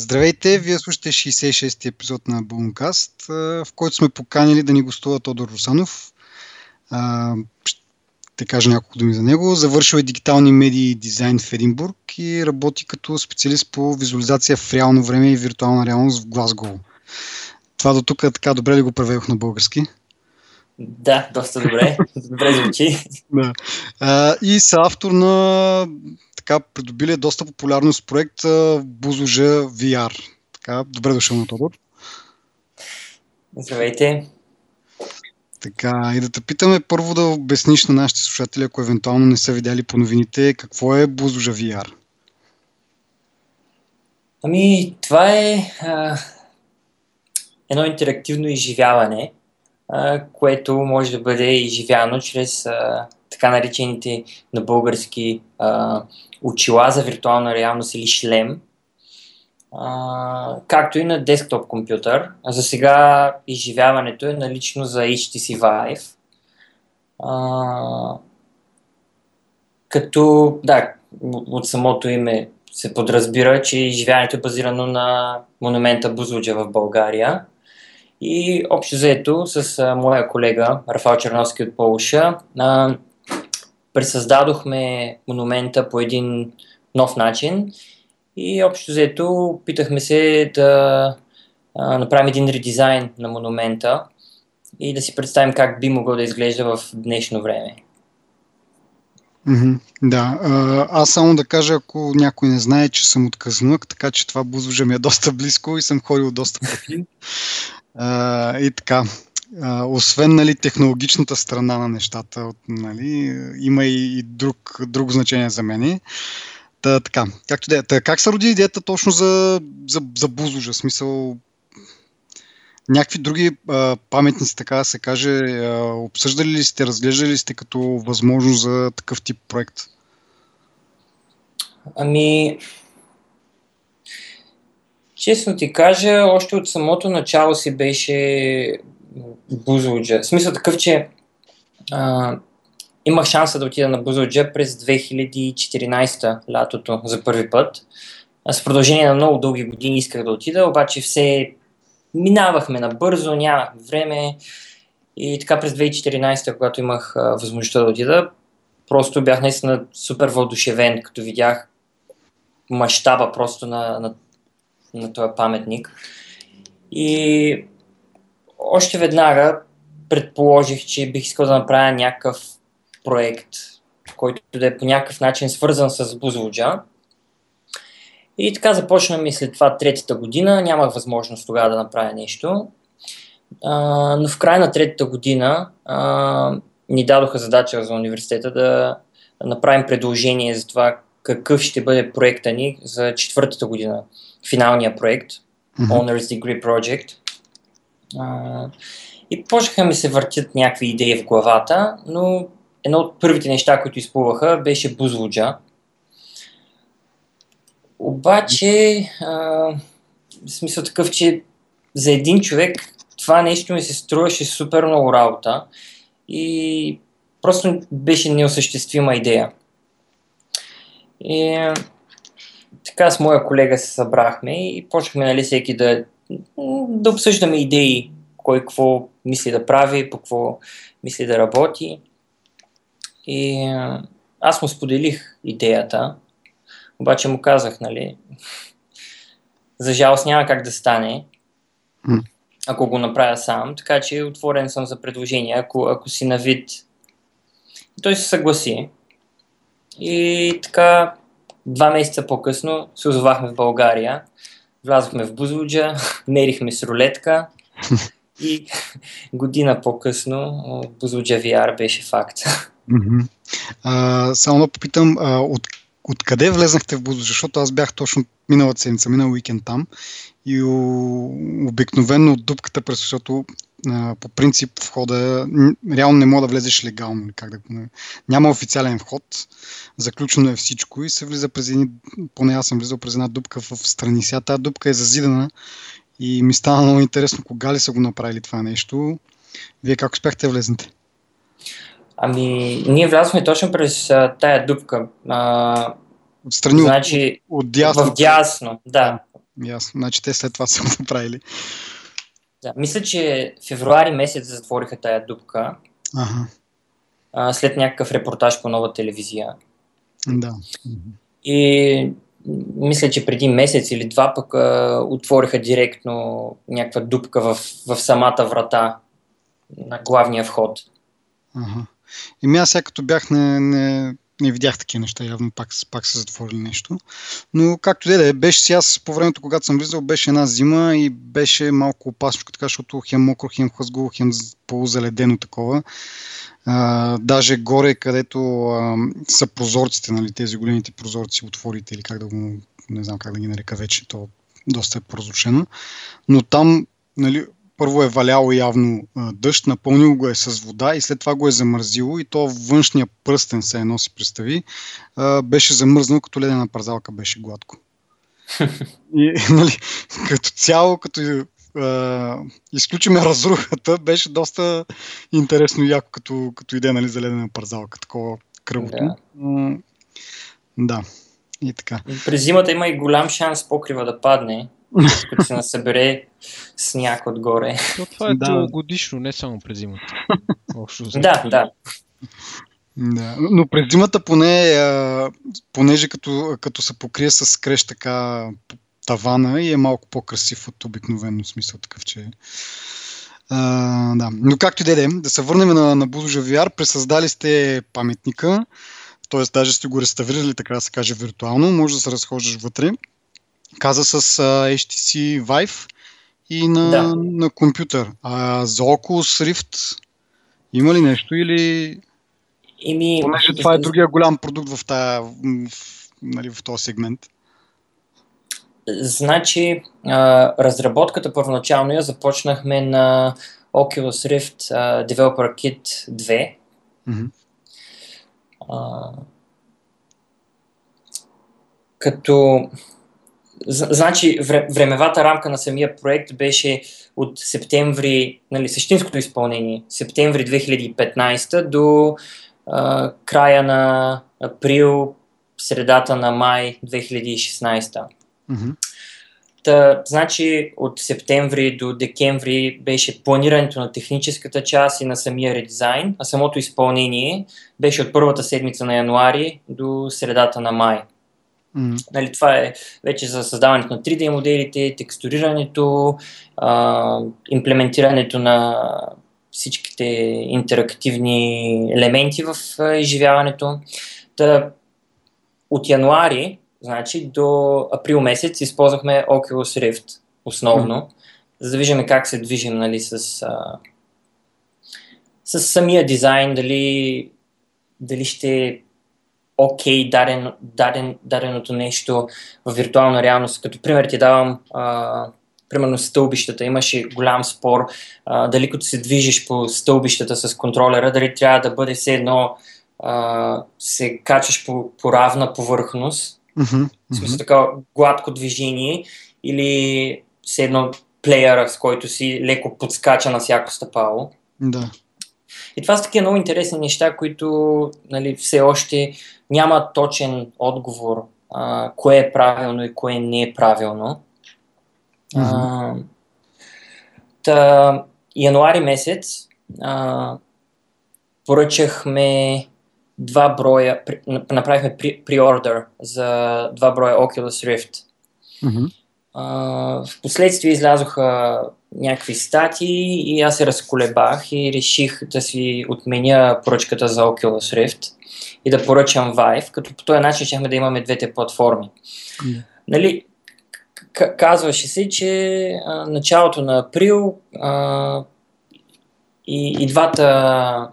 Здравейте, вие слушате 66-ти епизод на Бункаст, в който сме поканили да ни гостува Тодор Русанов. Ще кажа няколко думи за него. Завършил е дигитални медии и дизайн в Единбург и работи като специалист по визуализация в реално време и виртуална реалност в Глазго. Това до тук така добре ли го преведох на български? Да, доста добре. добре звучи. да. А, и са автор на така придобили доста популярност проект Бузожа VR. Така, добре дошъл на Тодор. Здравейте. Така, и да те питаме първо да обясниш на нашите слушатели, ако евентуално не са видяли по новините, какво е Бузожа VR? Ами, това е а, едно интерактивно изживяване, а, което може да бъде изживяно чрез а, така наречените на български а, очила за виртуална реалност или шлем, а, както и на десктоп компютър. За сега изживяването е налично за HTC Vive. А, като, да, от самото име се подразбира, че изживяването е базирано на монумента Бузлуджа в България. И общо заето с моя колега Рафал Черновски от Полша а, пресъздадохме монумента по един нов начин и общо взето питахме се да а, направим един редизайн на монумента и да си представим как би могло да изглежда в днешно време. Mm-hmm, да, аз само да кажа, ако някой не знае, че съм от Казнук, така че това бузлужа ми е доста близко и съм ходил доста пъти. и така, а, освен нали, технологичната страна на нещата, нали, има и, и друг, друг значение за мен. Та, така, както да е. Как се роди идеята точно за, за, за Бузлужа? Смисъл, някакви други а, паметници, така да се каже, а, обсъждали ли сте, разглеждали ли сте като възможност за такъв тип проект? Ами, честно ти кажа, още от самото начало си беше Бузлуджа. В смисъл такъв, че а, имах шанса да отида на Бузлуджа през 2014 лятото за първи път. С продължение на много дълги години исках да отида, обаче все минавахме набързо, няма време. И така през 2014, когато имах а, възможността да отида, просто бях наистина супер въодушевен, като видях мащаба просто на, на, на този паметник. И още веднага предположих, че бих искал да направя някакъв проект, който да е по някакъв начин свързан с Бузлуджа. И така започна ми след това третата година. Нямах възможност тогава да направя нещо. А, но в края на третата година а, ни дадоха задача за университета да направим предложение за това какъв ще бъде проекта ни за четвъртата година, финалния проект, mm-hmm. Honors Degree Project. И почнаха ми се въртят някакви идеи в главата, но едно от първите неща, които изплуваха, беше Бузлуджа. Обаче, а, в смисъл такъв, че за един човек това нещо ми се струваше супер много работа и просто беше неосъществима идея. И така с моя колега се събрахме и почнахме нали, всеки да да обсъждаме идеи, кой какво мисли да прави, по какво мисли да работи. И аз му споделих идеята, обаче му казах, нали, за жалост няма как да стане, ако го направя сам, така че отворен съм за предложения, ако, ако си на вид. Той се съгласи. И така, два месеца по-късно се озовахме в България влязохме в Бузлуджа, мерихме с рулетка и година по-късно Бузлуджа VR беше факт. А, само да попитам, а, от, откъде влезнахте в Бузлуджа? Защото аз бях точно миналата седмица, минал уикенд там и обикновено от дупката, през защото а, по принцип входа реално не мога да влезеш легално. Как да, няма официален вход, заключено е всичко и се влиза през едни, поне аз съм влизал през една дупка в страни. Сега тази дупка е зазидана и ми стана много интересно кога ли са го направили това нещо. Вие как успяхте да влезнете? Ами, ние влязохме точно през а, тая дупка. А, Отстрани значи, от, от дясно. В дясно, да. Ясно. Значи те след това са го направили. Да, мисля, че февруари месец затвориха тая дупка. Ага. А, след някакъв репортаж по нова телевизия. Да. И мисля, че преди месец или два пък а, отвориха директно някаква дупка в, в самата врата на главния вход. Ага. И аз сега като бях не, не, не видях такива неща, явно пак, пак са затворили нещо. Но както да е, беше си аз по времето, когато съм влизал, беше една зима и беше малко опасно, така, защото хем мокро, хем хъзгово, хем полузаледено такова. А, даже горе, където а, са прозорците, нали, тези големите прозорци, отворите или как да го, не знам как да ги нарека вече, то доста е прозрачено. Но там, нали, първо е валяло явно дъжд, напълнил го е с вода и след това го е замързило и то външния пръстен се едно си представи, беше замръзнал като ледена парзалка, беше гладко. и, нали, като цяло, като а, изключиме разрухата, беше доста интересно и яко като, като идея нали, за ледена парзалка, такова кръвото. Да. да. И така. През зимата има и голям шанс покрива да падне като се насъбере сняг отгоре. Но това е да. годишно, не само през зимата. Общо, да, да. Да, но през зимата поне, а, понеже като, като се покрие с крещ така тавана и е малко по-красив от обикновено смисъл такъв, че а, да. Но както и да е, да се върнем на, на Бузожа VR, пресъздали сте паметника, т.е. даже сте го реставрирали, така да се каже, виртуално, може да се разхождаш вътре каза с uh, HTC Vive и на, да. на компютър. А за Oculus Rift има ли нещо или... Ими... Понеже това е другия голям продукт в, тая, в, нали, в този сегмент. Значи, а, разработката първоначално я започнахме на Oculus Rift а, Developer Kit 2. Mm-hmm. А, като Значи, времевата рамка на самия проект беше от септември, нали, същинското изпълнение, септември 2015 до а, края на април, средата на май 2016. Mm-hmm. Та, значи от септември до декември беше планирането на техническата част и на самия редизайн, а самото изпълнение беше от първата седмица на януари до средата на май. Mm. Нали, това е вече за създаването на 3D моделите, текстурирането, а, имплементирането на всичките интерактивни елементи в изживяването. Та, от януари значи, до април месец използвахме Oculus Rift основно, mm. за да виждаме как се движим нали, с, а, с самия дизайн, дали, дали ще окей okay, даден, даден, даденото нещо в виртуална реалност. Като пример ти давам а, примерно стълбищата. Имаше голям спор а, дали като се движиш по стълбищата с контролера, дали трябва да бъде все едно а, се качаш по, по равна повърхност, mm-hmm. в смисъл така гладко движение или все едно плеера, с който си леко подскача на всяко стъпало. Да. И това са такива много интересни неща, които нали, все още няма точен отговор а, кое е правилно и кое не е правилно. А, та, януари месец а, поръчахме два броя, направихме преордер за два броя Oculus Rift. Mm-hmm. А, в последствие излязоха някакви статии и аз се разколебах и реших да си отменя поръчката за Oculus Rift и да поръчам Vive, като по този начин щехме да имаме двете платформи. Mm. Нали, казваше се, че а, началото на април а, и, и двата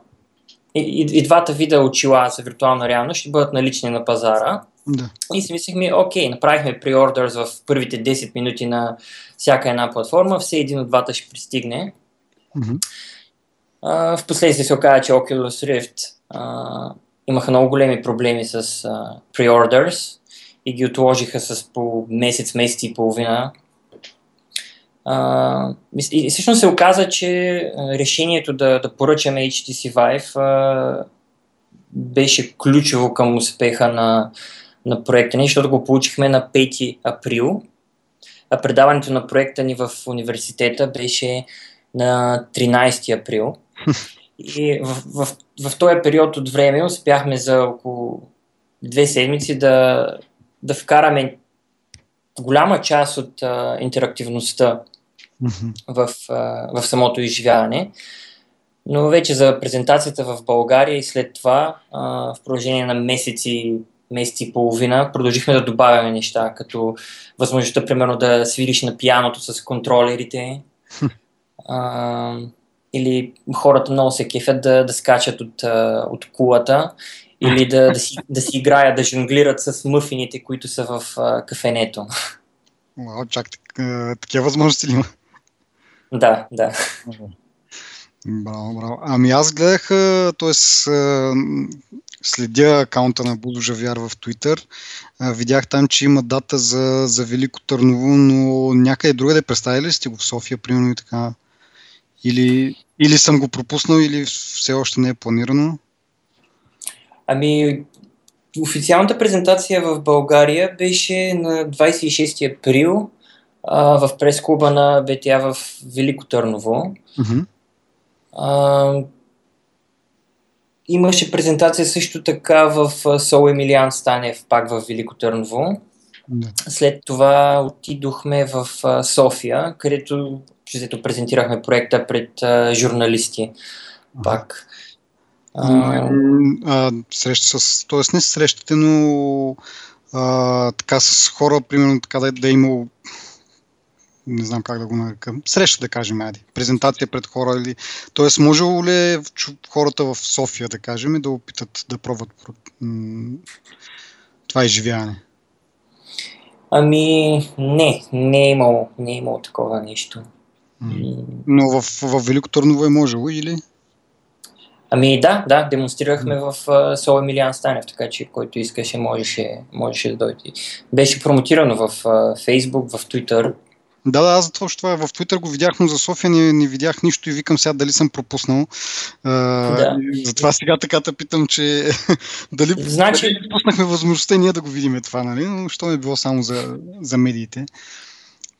и, и, и двата вида очила за виртуална реалност ще бъдат налични на пазара. Да. И си мислихме, окей, направихме преордърс в първите 10 минути на всяка една платформа, все един от двата ще пристигне. Mm-hmm. Uh, в последствие се оказа, че Oculus Rift uh, имаха много големи проблеми с uh, преордърс и ги отложиха с по месец, месец и половина. Uh, и всъщност се оказа, че решението да, да поръчаме HTC Vive uh, беше ключово към успеха на, на проекта ни, защото го получихме на 5 април. а предаването на проекта ни в университета беше на 13 април. И в, в, в, този период от време успяхме за около две седмици да, да вкараме голяма част от а, интерактивността в, а, в самото изживяване. Но вече за презентацията в България и след това, а, в продължение на месеци, месеци и половина, продължихме да добавяме неща, като възможността, примерно, да свириш на пияното с контролерите. А, или хората много се кефят да, да скачат от, от кулата или да, да, си, да си играят, да жонглират с мъфините, които са в а, кафенето. Вау, чак такива възможности ли има? Да, да. Браво, браво. Ами аз гледах, т.е. следя акаунта на Будо Жавяр в Twitter. Видях там, че има дата за, за Велико Търново, но някъде другаде представили ли сте го в София, примерно и така? Или, или съм го пропуснал, или все още не е планирано? Ами, официалната презентация в България беше на 26 април а, в прес-клуба на БТА в Велико Търново. Mm-hmm. А, имаше презентация също така в Сол Емилиан Станев, пак в Велико Търново. След това отидохме в София, където често презентирахме проекта пред журналисти. Пак. А, а, среща с, т.е. не срещате, но а, така с хора, примерно така да, да е имал не знам как да го нарека, среща да кажем, айде, презентация пред хора или... Тоест, може ли хората в София, да кажем, да опитат да пробват това изживяване? Ами, не, не е имало, не е имало такова нещо. Но в, в Велико Търново е можело или? Ами да, да, демонстрирахме в uh, Сол Емилиан Станев, така че който искаше можеше, можеше да дойде. Беше промотирано в uh, Facebook, в Twitter. Да, да, аз точно това в Twitter го видях, но за София не, не видях нищо и викам сега дали съм пропуснал. Да. Затова сега така те питам, че дали, значи... пропуснахме възможността ние да го видим това, нали? Но що е било само за, за медиите.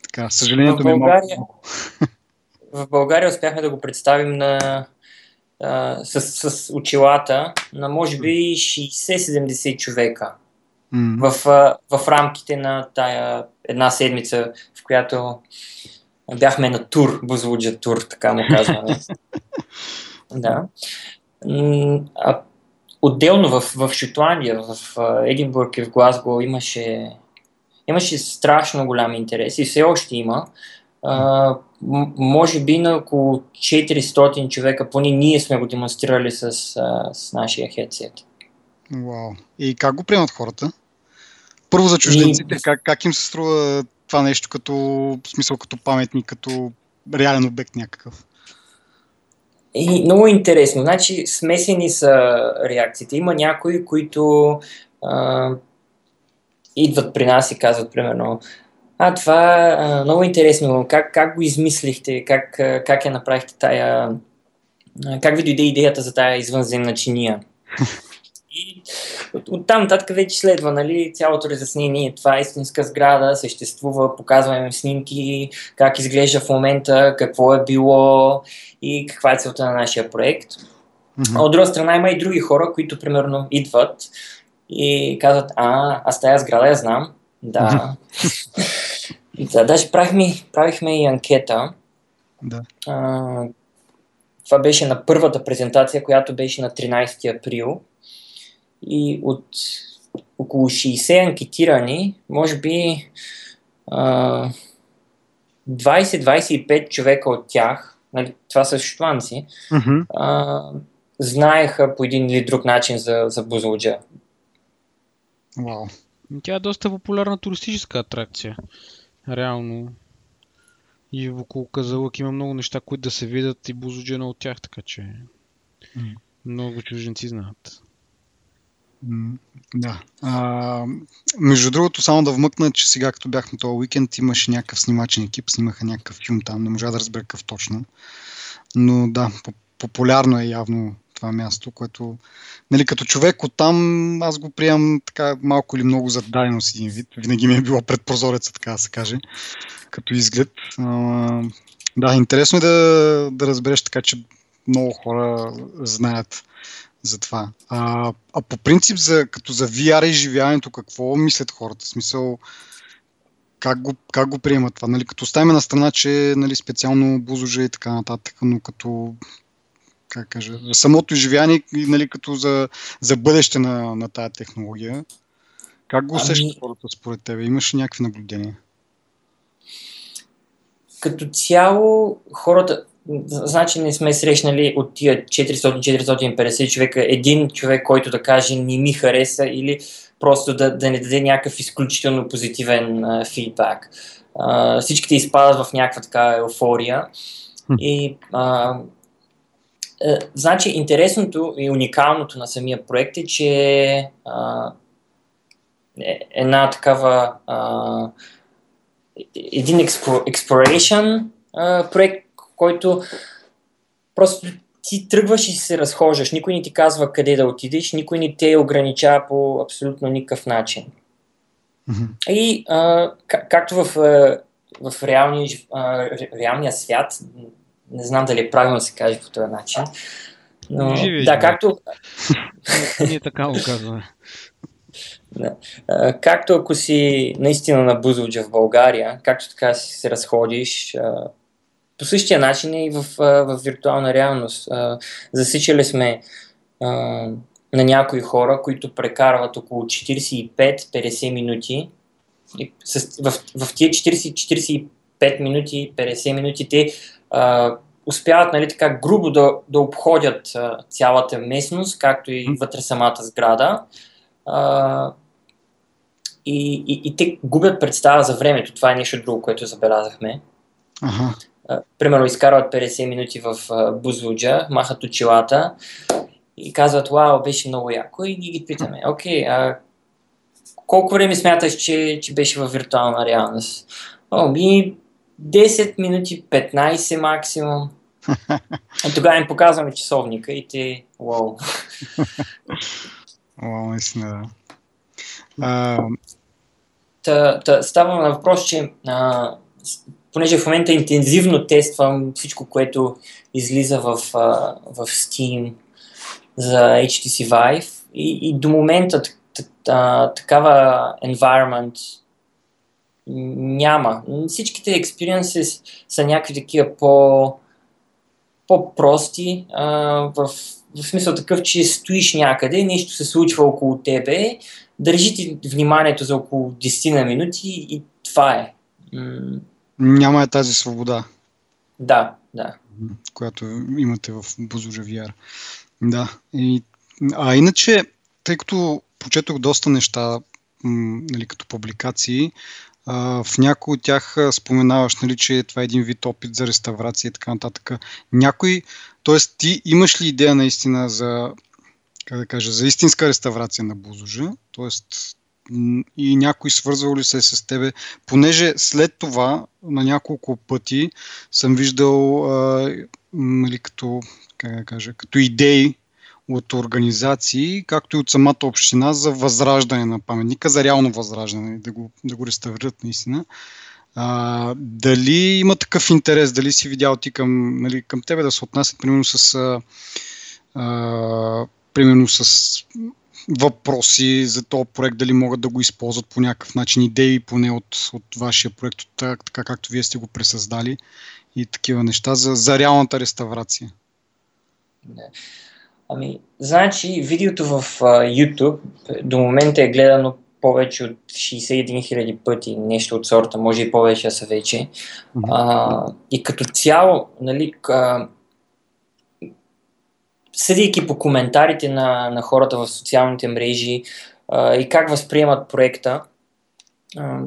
Така, съжалението в България, ми е малко. В България успяхме да го представим на, а, с, с очилата на може би 60-70 човека. Mm. В, в рамките на тая една седмица, в която бяхме на тур, Бузлуджа тур, така му казваме. да. А, отделно в, в Шотландия, в Единбург и в Глазго имаше имаше страшно голям интерес и все още има. А, може би на около 400 човека, поне ние сме го демонстрирали с, с нашия хедсет. Вау. И как го приемат хората? Първо за чужденците, и... как, как им се струва това нещо като в смисъл като паметник, като реален обект някакъв? И, много интересно. Значи смесени са реакциите. Има някои, които а, идват при нас и казват, примерно, а, това е много интересно, как, как го измислихте, как, как я направихте тая, как ви дойде идеята за тая извънземна чиния? И от, от там нататък вече следва нали, цялото разяснение. Това е истинска сграда, съществува, показваме снимки, как изглежда в момента, какво е било и каква е целта на нашия проект. Mm-hmm. А от друга страна има и други хора, които примерно идват и казват, а, аз тая сграда я знам. Да. да, даже правихме, правихме и анкета. Да. А, това беше на първата презентация, която беше на 13 април. И от около 60 анкетирани, може би а, 20-25 човека от тях, нали, това са шотландци, mm-hmm. а, знаеха по един или друг начин за, за Бузлуджа. Вау. Тя е доста популярна туристическа атракция. Реално. И около Казалък има много неща, които да се видят и Бузуджена от тях, така че mm. много чужденци знаят. Да. А, между другото, само да вмъкна, че сега като бяхме този уикенд, имаше някакъв снимачен екип, снимаха някакъв филм там, не можа да разбера какъв точно. Но да, популярно е явно това място, което нали, като човек оттам аз го приемам така малко или много за даденост един вид. Винаги ми е било пред прозореца, така да се каже, като изглед. А, да, интересно е да, да разбереш така, че много хора знаят за това. А, а по принцип, за, като за VR изживяването, какво мислят хората? В смисъл, как го, как го приемат това? Нали, като оставим на страна, че нали, специално бузоже и така нататък, но като как кажа, за самото изживяване нали, като за, за бъдеще на, на тази технология. Как го усещат ами... хората според тебе? Имаш ли някакви наблюдения? Като цяло хората, значи не сме срещнали от тия 400-450 човека един човек, който да каже не ми хареса или просто да, да не даде някакъв изключително позитивен а, фидбак. А, всичките изпадат в някаква така еуфория. И а, а, значи интересното и уникалното на самия проект е, че а, е, една такава а, един exploration а, проект, който просто ти тръгваш и се разхождаш. Никой не ти казва къде да отидеш, никой не те ограничава по абсолютно никакъв начин. Mm-hmm. И а, как, както в, в реалния, а, реалния свят, не знам дали е правилно се каже по този начин, но Живи, да, както... Ние така го казваме. Да. А, както ако си наистина на Бузлуджа в България, както така си се разходиш, а, по същия начин и в, в виртуална реалност. Засичали сме а, на някои хора, които прекарват около 45-50 минути. И с, в, в тия 40-45 минути, 50 минути те а, успяват нали, така грубо да, да обходят а, цялата местност, както и вътре самата сграда. А, и, и, и те губят представа за времето. Това е нещо друго, което забелязахме. Ага примерно изкарват 50 минути в Бузвуджа, махат очилата и казват, вау, беше много яко и ги ги питаме, окей, а колко време смяташ, че, че беше в виртуална реалност? О, ми 10 минути, 15 максимум. Тогава им показваме часовника и те, вау. Вау, наистина, да. Та, та, става на въпрос, че а, понеже в момента интензивно тествам всичко, което излиза в, в Steam за HTC Vive. И, и до момента такава environment няма. Всичките experiences са някакви такива по, по-прости, а, в, в смисъл такъв, че стоиш някъде, нещо се случва около тебе, държи ти вниманието за около 10 на минути и това е няма е тази свобода. Да, да. Която имате в Buzure VR. Да. И, а иначе, тъй като прочетох доста неща, нали, като публикации, а, в някои от тях споменаваш, нали, че това е един вид опит за реставрация и така нататък. Някой, т.е. ти имаш ли идея наистина за, как да кажа, за истинска реставрация на Бузожа? Т.е и някой свързвал ли се с тебе, понеже след това на няколко пъти съм виждал а, нали, като, как да кажа, като идеи от организации, както и от самата община за възраждане на паметника, за реално възраждане, да го, да го реставрират наистина. А, дали има такъв интерес, дали си видял ти към, нали, към тебе да се отнасят примерно с а, а, примерно с въпроси за този проект, дали могат да го използват по някакъв начин, идеи поне от, от вашия проект, от, така както вие сте го пресъздали и такива неща за, за реалната реставрация. Не. Ами, значи, видеото в uh, YouTube до момента е гледано повече от 61 000 пъти, нещо от сорта, може и повече са вече. А, и като цяло, нали, съдейки по коментарите на, на хората в социалните мрежи а, и как възприемат проекта, а,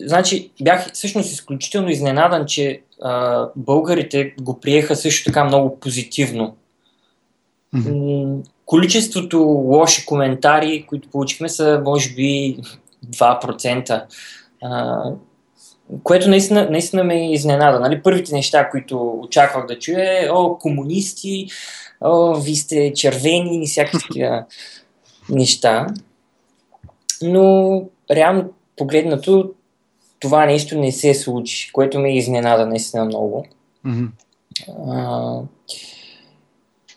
значи бях всъщност изключително изненадан, че а, българите го приеха също така много позитивно. Mm-hmm. Количеството лоши коментари, които получихме, са може би 2%. А, което наистина, наистина ме изненада. Нали? Първите неща, които очаквах да чуя е, о, комунисти, о, ви сте червени и всякакви такива неща. Но реално погледнато това нещо не се случи, което ме изненада наистина много. Мгм. А,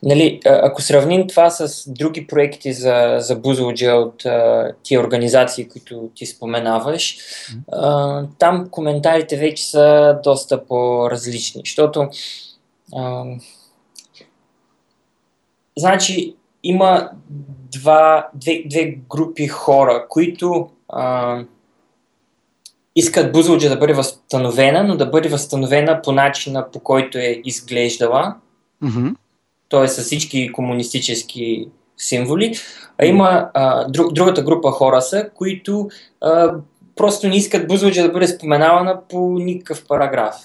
нали, ако сравним това с други проекти за, за Бузлоджа от а, тия организации, които ти споменаваш, а, там коментарите вече са доста по-различни, защото а, значи има два, две, две групи хора, които а, искат Бузлоджа да бъде възстановена, но да бъде възстановена по начина, по който е изглеждала, Мгм. т.е. с всички комунистически символи. А има а, друг, другата група хора са, които а, просто не искат Бузлоджа да бъде споменавана по никакъв параграф.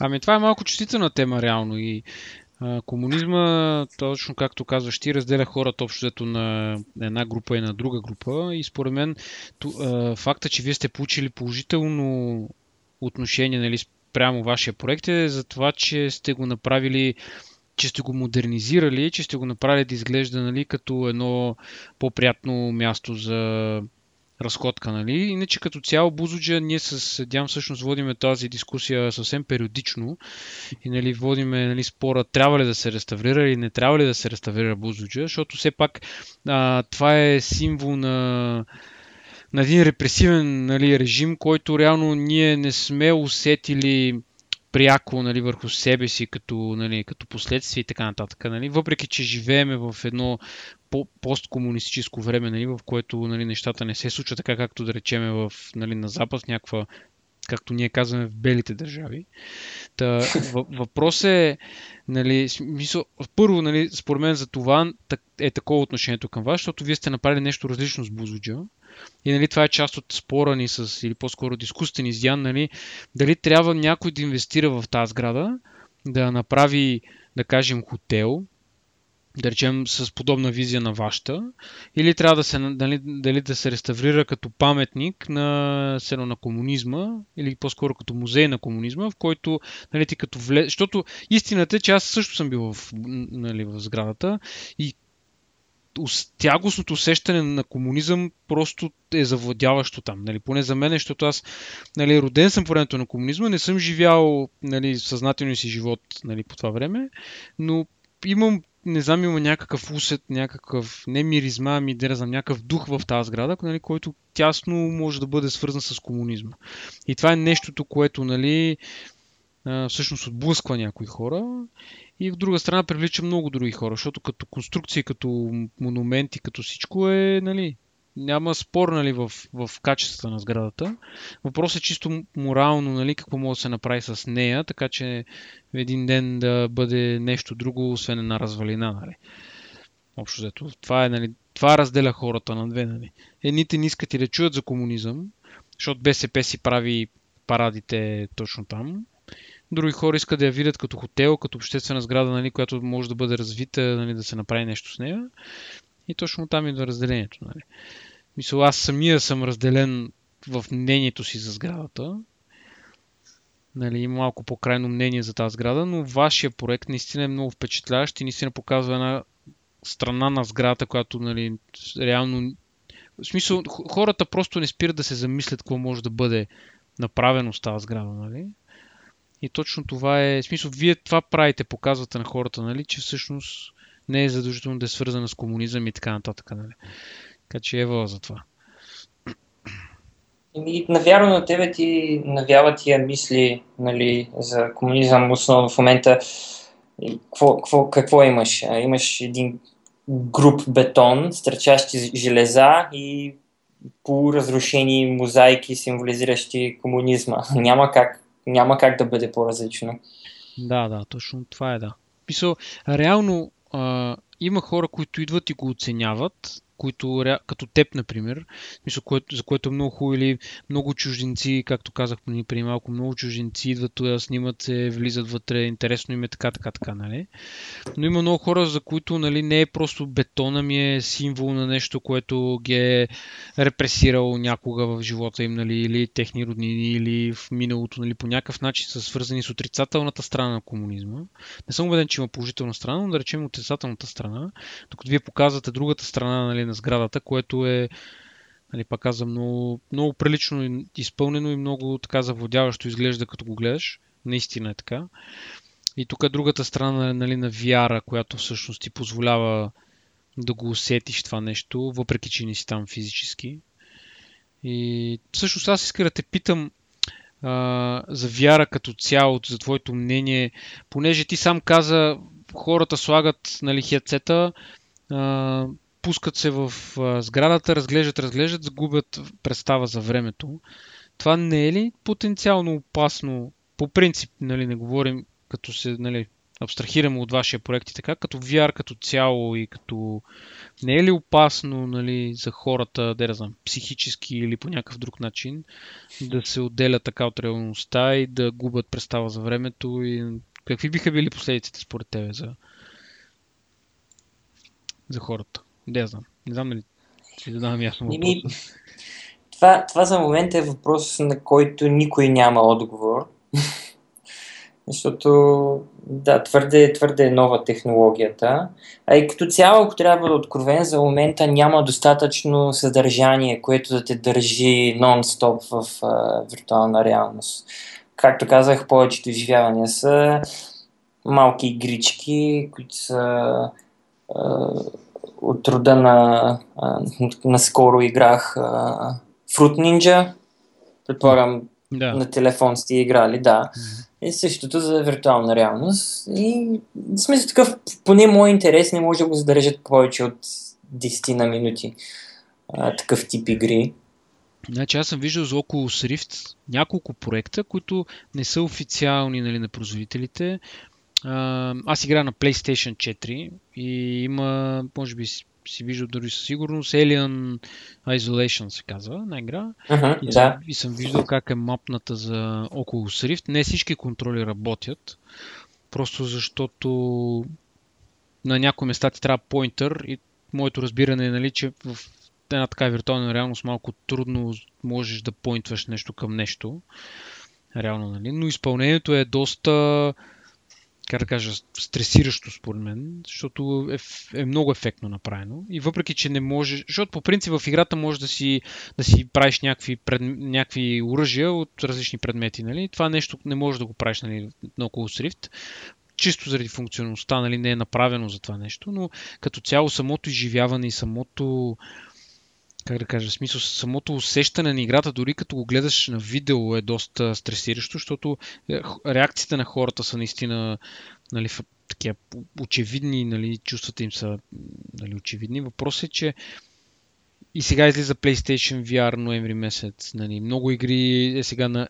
Ами това е малко чувствителна тема реално и комунизма, точно както казваш ти, разделя хората общо на една група и на друга група. И според мен ту, а, факта, че вие сте получили положително отношение нали, спрямо вашия проект е за това, че сте го направили че сте го модернизирали, че сте го направили да изглежда нали, като едно по-приятно място за разходка, нали? Иначе като цяло Бузуджа ние с Дям всъщност водиме тази дискусия съвсем периодично и нали, водиме нали, спора трябва ли да се реставрира или не трябва ли да се реставрира Бузуджа, защото все пак а, това е символ на на един репресивен нали, режим, който реално ние не сме усетили пряко нали, върху себе си като, нали, като последствие и така нататък. Нали. Въпреки, че живееме в едно по- посткомунистическо време, нали, в което нали, нещата не се случват така, както да речеме в, нали, на Запад, някаква, както ние казваме, в белите държави. Та, въ- въпрос е, нали, смисъл, първо, нали, според мен за това е такова отношението към вас, защото вие сте направили нещо различно с Бузуджа. И нали, това е част от спора ни с, или по-скоро дискусията ни с Ян, нали, дали трябва някой да инвестира в тази сграда, да направи, да кажем, хотел, да речем с подобна визия на вашата, или трябва да се, дали, дали да се реставрира като паметник на, сено на комунизма, или по-скоро като музей на комунизма, в който, нали, ти като влез... Защото истината е, че аз също съм бил в, нали, в сградата и тягостното усещане на комунизъм просто е завладяващо там. Нали? Поне за мен, защото аз нали, роден съм по времето на комунизма, не съм живял нали, съзнателния си живот нали, по това време, но имам, не знам, има някакъв усет, някакъв, не миризма, ами да знам, някакъв дух в тази сграда, нали, който тясно може да бъде свързан с комунизма. И това е нещото, което нали, всъщност отблъсква някои хора и в друга страна привлича много други хора, защото като конструкции, като монументи, като всичко е, нали, няма спор нали, в, в качествата на сградата. Въпросът е чисто морално, нали, какво може да се направи с нея, така че един ден да бъде нещо друго, освен една развалина. Нали. Общо взето. Това, е, нали, това разделя хората на две. Нали. Едните не искат и да чуят за комунизъм, защото БСП си прави парадите точно там. Други хора искат да я видят като хотел, като обществена сграда, нали, която може да бъде развита, нали, да се направи нещо с нея. И точно там идва разделението. Нали. Мисля, аз самия съм разделен в мнението си за сградата. Нали, има малко по-крайно мнение за тази сграда, но вашия проект наистина е много впечатляващ и наистина показва една страна на сградата, която нали, реално... В смисъл, хората просто не спират да се замислят какво може да бъде направено с тази сграда. Нали? И точно това е, в смисъл, вие това правите, показвате на хората, нали, че всъщност не е задължително да е свързана с комунизъм и така нататък. Нали. Така че ева за това. И навярно на тебе ти навява тия мисли нали, за комунизъм, основно в момента. Какво, какво, какво имаш? Имаш един груп бетон, стърчащи железа и полуразрушени мозайки, символизиращи комунизма. Няма как, няма как да бъде по-различно. Да, да, точно това е, да. Писал, реално а, има хора, които идват и го оценяват, които, като теб, например, за което е много хубаво или много чужденци, както казах преди малко, много чужденци идват да снимат се, влизат вътре, интересно им е така, така, така, нали? Но има много хора, за които нали, не е просто бетона ми е символ на нещо, което ги е репресирал някога в живота им, нали, или техни роднини, или в миналото, нали, по някакъв начин са свързани с отрицателната страна на комунизма. Не съм убеден, че има положителна страна, но да речем отрицателната страна, докато вие показвате другата страна нали, на сградата, което е нали, пак казвам, много, много прилично изпълнено и много така заводяващо изглежда като го гледаш. Наистина е така. И тук е другата страна нали, на VR, която всъщност ти позволява да го усетиш това нещо, въпреки че не си там физически. И всъщност аз искам да те питам а, за вяра като цяло, за твоето мнение, понеже ти сам каза, хората слагат нали, хедсета, а, пускат се в а, сградата, разглеждат, разглеждат, загубят представа за времето. Това не е ли потенциално опасно? По принцип, нали, не говорим като се нали, абстрахираме от вашия проект и така, като VR като цяло и като не е ли опасно нали, за хората, да знам, психически или по някакъв друг начин, да се отделят така от реалността и да губят представа за времето и какви биха били последиците според тебе за, за хората? Не знам. Не знам ли си задавам ясно въпрос. Това, това за момента е въпрос, на който никой няма отговор. Защото, да, твърде, твърде е нова технологията. А и като цяло, ако трябва да откровен, за момента няма достатъчно съдържание, което да те държи нон-стоп в а, виртуална реалност. Както казах, повечето изживявания са малки игрички, които са а, от рода на... А, наскоро играх а, Fruit Ninja. Предполагам, да. на телефон сте играли, да. И същото за виртуална реалност. И в смисъл такъв, поне мой интерес не може да го задържат повече от 10 на минути. А, такъв тип игри. Значи аз съм виждал за Oculus Rift няколко проекта, които не са официални нали, на производителите. Аз играя на PlayStation 4 и има, може би си виждал дори със сигурност, Alien Isolation се казва на игра. Uh-huh, и, да. съм, и съм виждал как е мапната за Oculus Rift. Не всички контроли работят, просто защото на някои места ти трябва поинтър и моето разбиране е, нали, че в една така виртуална реалност малко трудно можеш да поинтваш нещо към нещо. Реално, нали? Но изпълнението е доста как да кажа, стресиращо според мен, защото е, е много ефектно направено. И въпреки, че не може, защото по принцип в играта може да си, да си правиш някакви, пред, някакви оръжия от различни предмети, нали? Това нещо не може да го правиш нали, на Oculus Rift, чисто заради функционалността, нали, не е направено за това нещо, но като цяло самото изживяване и самото как да кажа, смисъл, самото усещане на играта, дори като го гледаш на видео е доста стресиращо, защото е, реакциите на хората са наистина нали, такива очевидни, нали, чувствата им са нали, очевидни. Въпросът е, че и сега излиза PlayStation VR ноември месец. Нали. Много игри е сега на,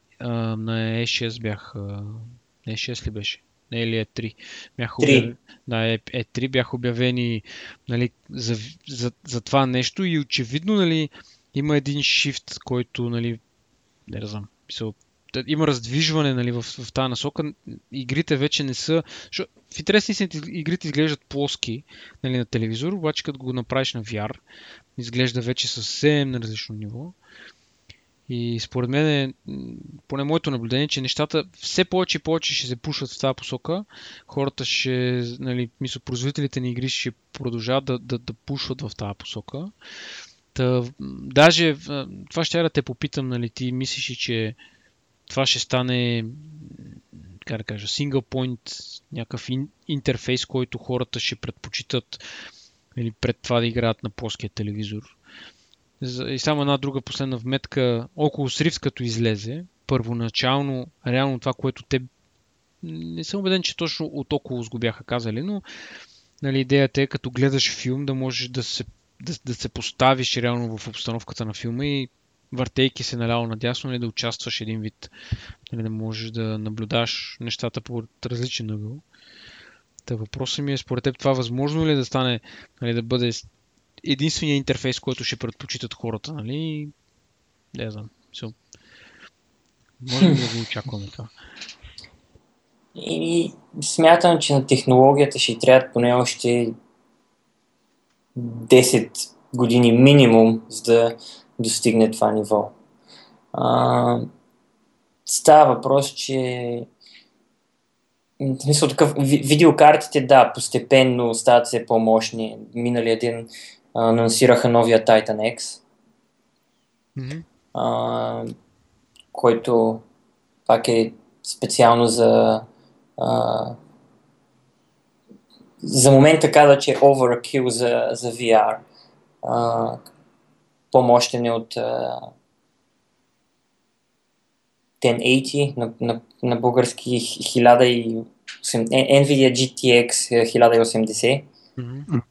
на E6 бях. На E6 ли беше? Не или E3. Бяха обяв... Да, E3 бяха обявени нали, за, за, за това нещо и очевидно нали, има един шифт, който нали, не знам, мисъл, има раздвижване нали, в, в тази насока. Игрите вече не са... Шо, в интересни си игрите изглеждат плоски нали, на телевизор, обаче като го направиш на VR, изглежда вече съвсем на различно ниво. И според мен, е, поне моето наблюдение, че нещата все повече и повече ще се пушват в тази посока. Хората ще, нали, мисля, производителите на игри ще продължават да, да, да пушват в тази посока. Та, даже това ще я да те попитам, нали, ти мислиш, че това ще стане, как да кажа, single point, някакъв интерфейс, който хората ще предпочитат или пред това да играят на плоския телевизор. И само една друга последна вметка. Около Срифт като излезе, първоначално, реално това, което те... Не съм убеден, че точно от около го бяха казали, но нали, идеята е като гледаш филм да можеш да се, да, да се поставиш реално в обстановката на филма и въртейки се наляво надясно, нали, да участваш един вид, нали, да можеш да наблюдаш нещата по различен ъгъл. Та въпросът ми е, според теб това възможно ли е да стане, нали, да бъде единствения интерфейс, който ще предпочитат хората, нали? Не знам. So, може да го очакваме това? И смятам, че на технологията ще трябва поне още 10 години минимум, за да достигне това ниво. А, става въпрос, че Мисля, такъв, видеокартите, да, постепенно стават все по-мощни. Миналия ден анонсираха новия Titan X, Mm-hmm. а, който пак е специално за а, за момента каза, че е overkill за, за VR. А, по-мощен е от а, 1080 на, на, на български 1000 и NVIDIA GTX 1080. Mm-hmm.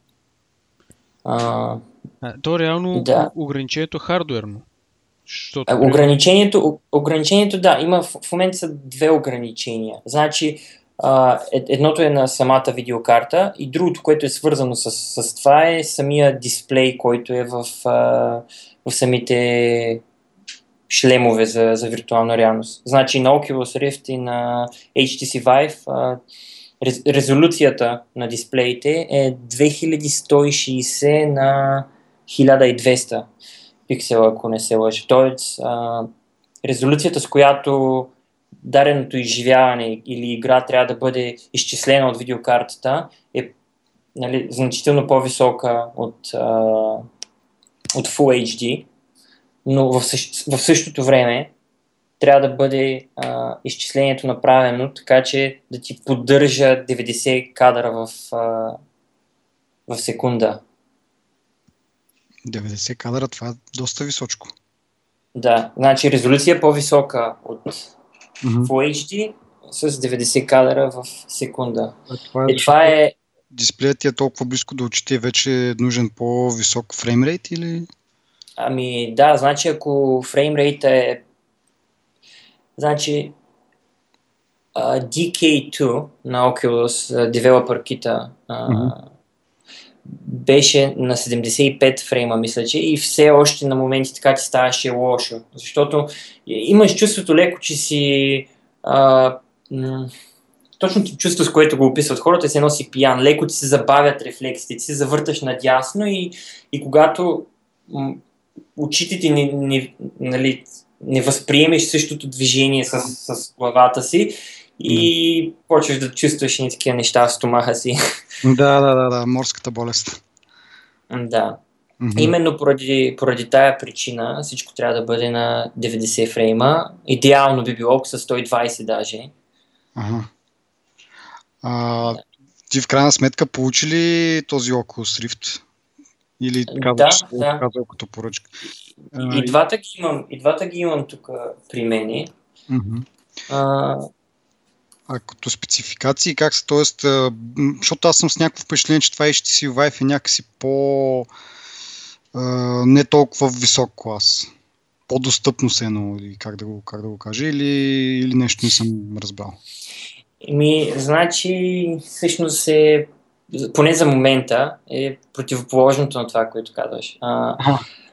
А, А, то реално Да. ограничението е хардуерно. Защото, Ограничението, ограничението, да, има в, в момента са две ограничения. Значи, а, ед- едното е на самата видеокарта и другото, което е свързано с, с това е самия дисплей, който е в, а, в самите шлемове за, за виртуална реалност. Значи на Oculus Rift и на HTC Vive а, резолюцията на дисплеите е 2160 на 1200 пиксела, ако не се лъжа. Тоест, а, резолюцията, с която даденото изживяване или игра трябва да бъде изчислена от видеокартата, е нали, значително по-висока от, а, от Full HD, но в, същ, в същото време трябва да бъде а, изчислението направено така, че да ти поддържа 90 кадра в, а, в секунда. 90 кадра, това е доста височко. Да, значи резолюция е по-висока от. Full HD с 90 кадра в секунда. А това е, Е, това е, Дисплеят ти е толкова близко до очите вече е нужен по-висок фреймрейт или? ами да, значи ако фреймрейта е, значи а, DK2 на Oculus, девелопър кита, а, Мгм. беше на 75 фрейма, мисля, че и все още на моменти така ти ставаше лошо. Защото имаш чувството леко, че си а, м- точно чувство, с което го описват хората, се носи пиян. Леко ти се забавят рефлексите, ти се завърташ надясно и, и когато м- очите ти не, не, нали, не възприемеш същото движение с, с главата си и почваш да чувстваш и такива неща в стомаха си. Да, да, да, да, морската болест. да. Мгм. Именно поради, поради тая причина всичко трябва да бъде на 90 фрейма. Идеално би било с 120 даже. Ага. А, ти в крайна сметка получи ли този Oculus Rift? Или казваш, Да, да. казал като поръчка? И, и, двата ги имам, и двата ги имам тук при мене. А, А като спецификации, как са, т.е. защото аз съм с някакво впечатление, че това HTC Vive е някакси по... а, не толкова висок клас. По-достъпно се едно, или как да го, как да го кажа, или, или нещо не съм разбрал. Ми, значи, всъщност е, поне за момента, е противоположното на това, което казваш. А,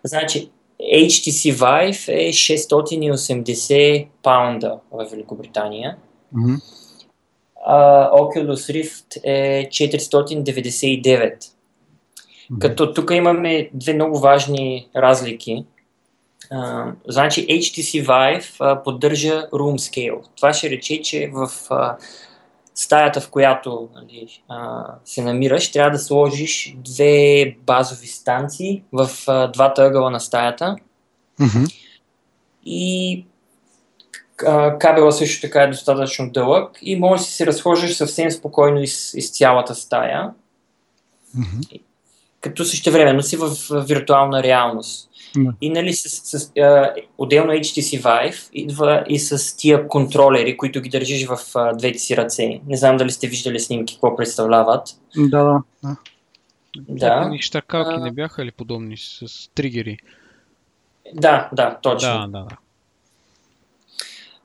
значи, HTC Vive е 680 паунда в Великобритания, Мгм. а Oculus Rift е 499. Мгм. Като тук имаме две много важни разлики. А, значи HTC Vive а, поддържа room scale. Това ще рече, че в а, стаята, в която нали, а, се намираш, трябва да сложиш две базови станции в а, двата ъгъла на стаята Мгм. и а, кабела също така е достатъчно дълъг и може да се разхождаш съвсем спокойно из, из цялата стая, Мгм. като същевременно си в виртуална реалност. Да. И нали с, с а, отделно HTC Vive идва и с тия контролери, които ги държиш в а, двете си ръце. Не знам дали сте виждали снимки, какво представляват. Да, да. да. Да, А. не бяха ли подобни с тригери? да, да, точно. Да, да, да.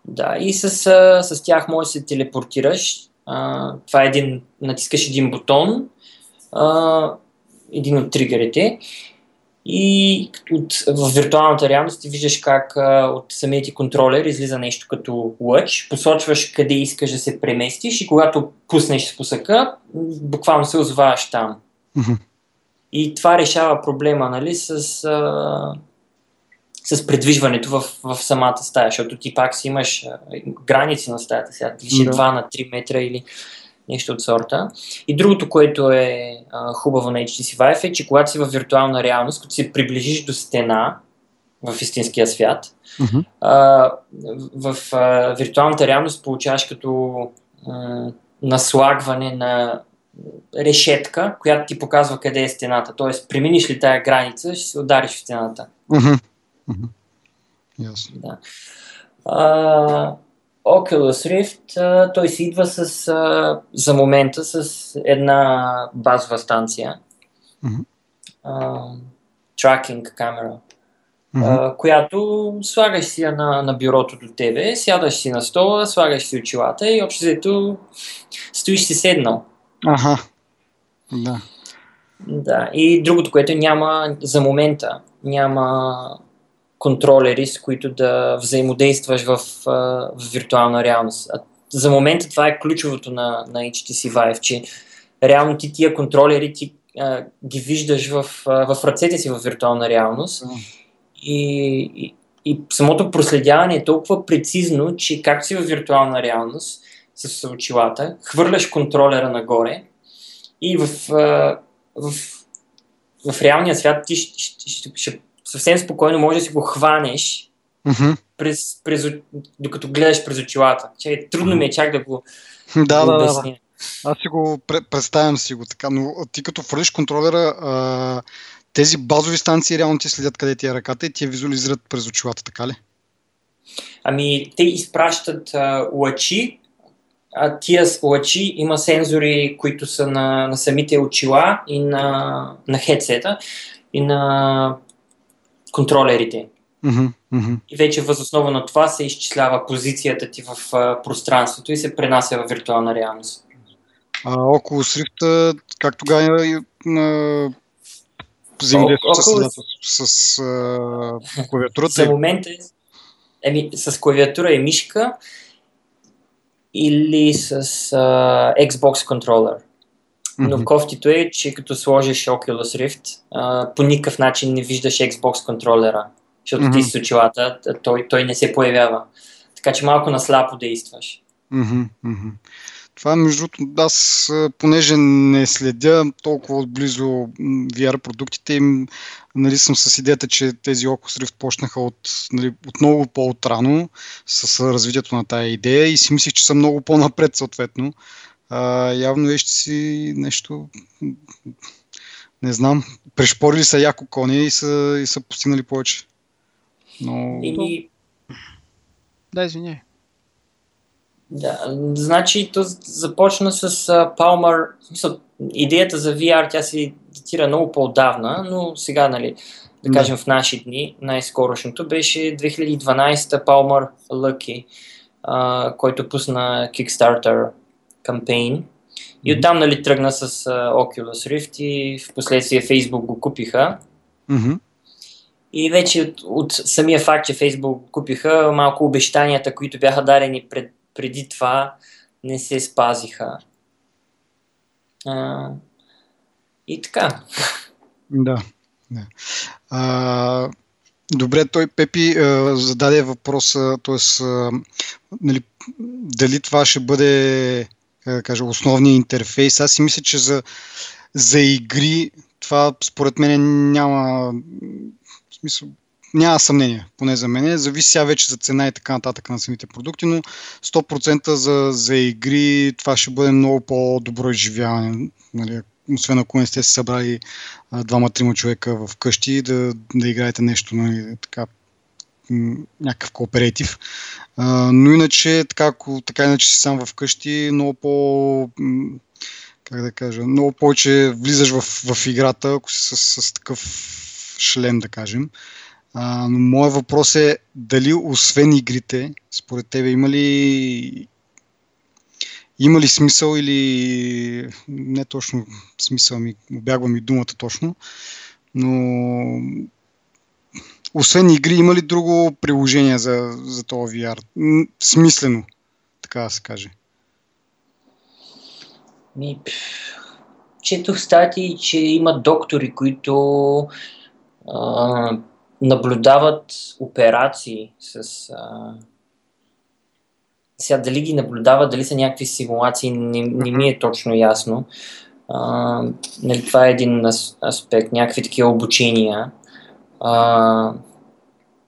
Да, и с, а, с тях можеш да се телепортираш. А, това е един, натискаш един бутон а, един от тригерите. И от, в виртуалната реалност ти виждаш как а, от самия ти контролер излиза нещо като лъч, посочваш къде искаш да се преместиш и когато пуснеш спусъка, буквално се озоваваш там. И това решава проблема нали, с, а, с предвижването в, в самата стая, защото ти пак си имаш а, граници на стаята сега, дали ще е Да. 2 на 3 метра или нещо от сорта. И другото, което е а, хубаво на HTC Vive е, че когато си в виртуална реалност, като се приближиш до стена в истинския свят, Мгм. а, в а, виртуалната реалност получаваш като м, наслагване на решетка, която ти показва къде е стената. Тоест, преминиш ли тая граница, ще се удариш в стената. Мгм. Мгм. Ясно. Да. А, Oculus Rift, а, той си идва с, а, за момента с една базова станция. А, tracking камера, а, която слагаш си я на, на бюрото до тебе, сядаш си на стола, слагаш си очилата и общо взето стоиш си седнал. Аха. Да. Да. И другото, което няма за момента, няма контролери, с които да взаимодействаш в, в виртуална реалност. А за момента това е ключовото на, на HTC Vive, че реално ти тия контролери ти а, ги виждаш в, а, в ръцете си в виртуална реалност. И, и, и самото проследяване е толкова прецизно, че както си в виртуална реалност с очилата, хвърляш контролера нагоре и в, а, в, в реалния свят ти ще, ще, ще, ще съвсем спокойно може да си го хванеш Мгм. през, през, докато гледаш през очилата. Че, трудно ми е чак да го, Да, да, да. Аз си го пре- представям си го така, но ти като фърлиш контролера, а, тези базови станции реално ти следят къде ти е ръката и ти я визуализират през очилата, така ли? Ами, те изпращат а, лъчи, а тия лъчи има сензори, които са на, на самите очила и на, на хедсета и на контролерите. Мгм, мгм. И вече възоснова на това се изчислява позицията ти в а, пространството и се пренася в виртуална реалност. А Oculus Rift, как тогава и, а, взаимодейства с, Oculus- с, с а, клавиатурата? За момента е еми, с клавиатура и мишка или с а, Xbox контролер. Но кофтито е, че като сложиш Oculus Rift, а, по никакъв начин не виждаш Xbox контролера, защото ти с очилата, той, той не се появява. Така че малко насляпо действаш. Това, между другото, аз, понеже не следя толкова отблизо VR продуктите, им, нали, съм с идеята, че тези Oculus Rift почнаха от, нали, от много по-отрано с развитието на тая идея и си мислих, че са много по-напред съответно. А, явно е, ще си нещо, не знам, пришпорили са яко коня и са, и са постигнали повече. Но... Или, Да, извиняй. да, значи, то започна с uh, смисъл, идеята за VR, тя се датира много по-давна, но сега, нали, да Да. кажем в наши дни, най-скорошното беше 2012 Palmer Lucky, а, който пусна Kickstarter кампейн. И оттам нали, тръгна с а, Oculus Rift и в последствие Facebook го купиха. Мгм. И вече от, от самия факт, че Facebook го купиха, малко обещанията, които бяха дадени пред, преди това, не се спазиха. А, и така. Да. да. А, добре, той Пепи а, зададе въпроса, т.е. Нали, дали това ще бъде да кажа, основният интерфейс. Аз си мисля, че за, за игри това според мен няма в смисъл, няма съмнение, поне за мен. Зависи сега вече за цена и така нататък на самите продукти, но 100% за, за игри това ще бъде много по-добро изживяване. Нали, освен ако не сте се събрали двама-трима човека в къщи да, да играете нещо, нали, така, някакъв кооператив. А, но иначе, така, ако така иначе си сам в къщи, много по как да кажа, много повече влизаш в, в играта, ако си с, с такъв шлем, да кажем. А, но моят въпрос е дали освен игрите, според тебе има ли има ли смисъл или не точно смисъл ми, обягва ми думата точно, но освен игри, има ли друго приложение за, за това VR? Смислено, така да се каже. Ми, четох статии, че има доктори, които а, наблюдават операции с. А, сега дали ги наблюдават, дали са някакви симулации, не, не ми е точно ясно. А, нали, това е един аспект, някакви такива обучения. А,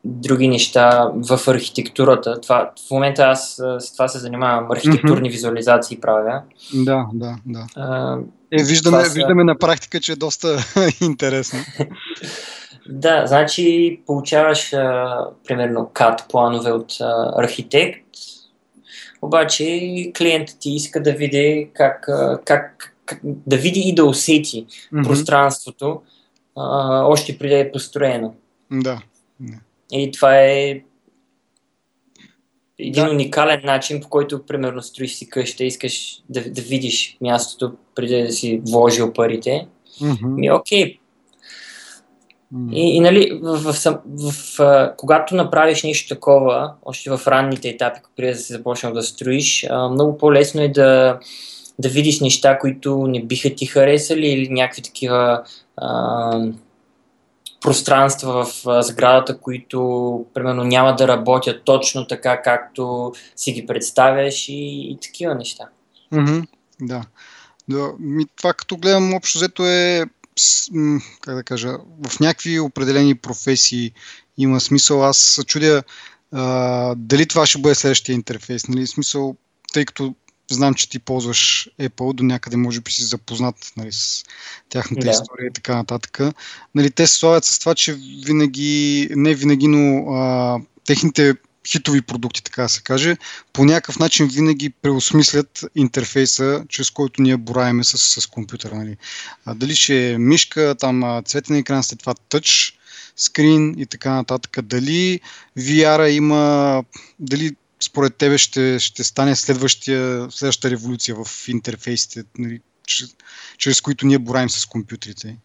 други неща в архитектурата. Това, в момента аз с това се занимавам. Архитектурни mm-hmm. визуализации правя. Да, да, да. А, е, виждаме, са... виждаме на практика, че е доста интересно. да, значи получаваш а, примерно CAD планове от а, архитект, обаче клиентът ти иска да види как, как, как да види и да усети mm-hmm. пространството а, още преди е построено. Да. И това е един да. уникален начин, по който, примерно, строиш си къща, искаш да, да видиш мястото преди да си вложил парите. Mm-hmm. Ми, окей. Mm-hmm. И, и нали, в, в, в, в, когато направиш нещо такова, още в ранните етапи, преди да си започнал да строиш, а, много по-лесно е да, да видиш неща, които не биха ти харесали или някакви такива а, пространства в сградата, които примерно няма да работят точно така, както си ги представяш и, и такива неща. Mm-hmm, да. да. Ми, това като гледам общо взето е как да кажа, в някакви определени професии има смисъл. Аз се чудя а, дали това ще бъде следващия интерфейс. Нали? Смисъл, тъй като знам, че ти ползваш Apple, до някъде може би си запознат нали, с тяхната да. история и така нататък. Нали, те се славят с това, че винаги, не винаги, но а, техните хитови продукти, така да се каже, по някакъв начин винаги преосмислят интерфейса, чрез който ние бораеме с, с компютъра. Нали. А, дали ще е мишка, там цветен екран, след това тъч, скрин и така нататък. Дали VR има, дали според тебе ще, ще стане следващия, следващата революция в интерфейсите, нали, чрез, чрез които ние бораем с компютрите?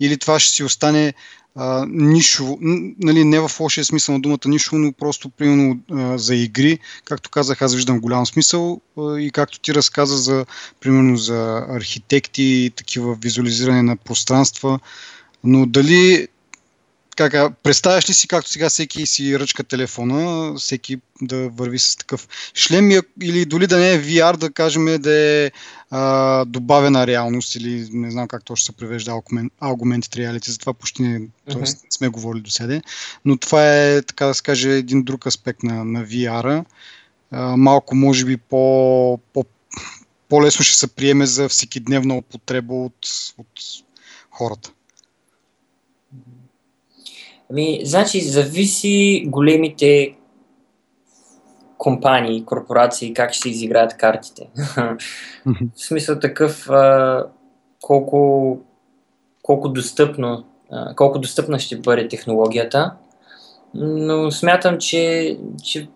Или това ще си остане а, нишово, нали, не в лошия смисъл на думата нишово, но просто примерно а, за игри. Както казах, аз виждам голям смисъл а, и както ти разказа за, примерно за архитекти, такива визуализиране на пространства, но дали как, представяш ли си, както сега всеки си ръчка телефона, всеки да върви с такъв шлем или дори да не е VR, да кажем да е а, добавена реалност или не знам как точно се превежда Augmented Reality, затова почти не, mm-hmm. не сме говорили до седе, но това е, така да се каже, един друг аспект на, на VR-а. А, малко, може би, по, по, по-лесно ще се приеме за всекидневна употреба от, от хората. Ами, значи, зависи големите компании, корпорации, как ще изиграят картите. В смисъл такъв, а, колко, колко достъпно, а, колко достъпна ще бъде технологията. Но смятам, че, че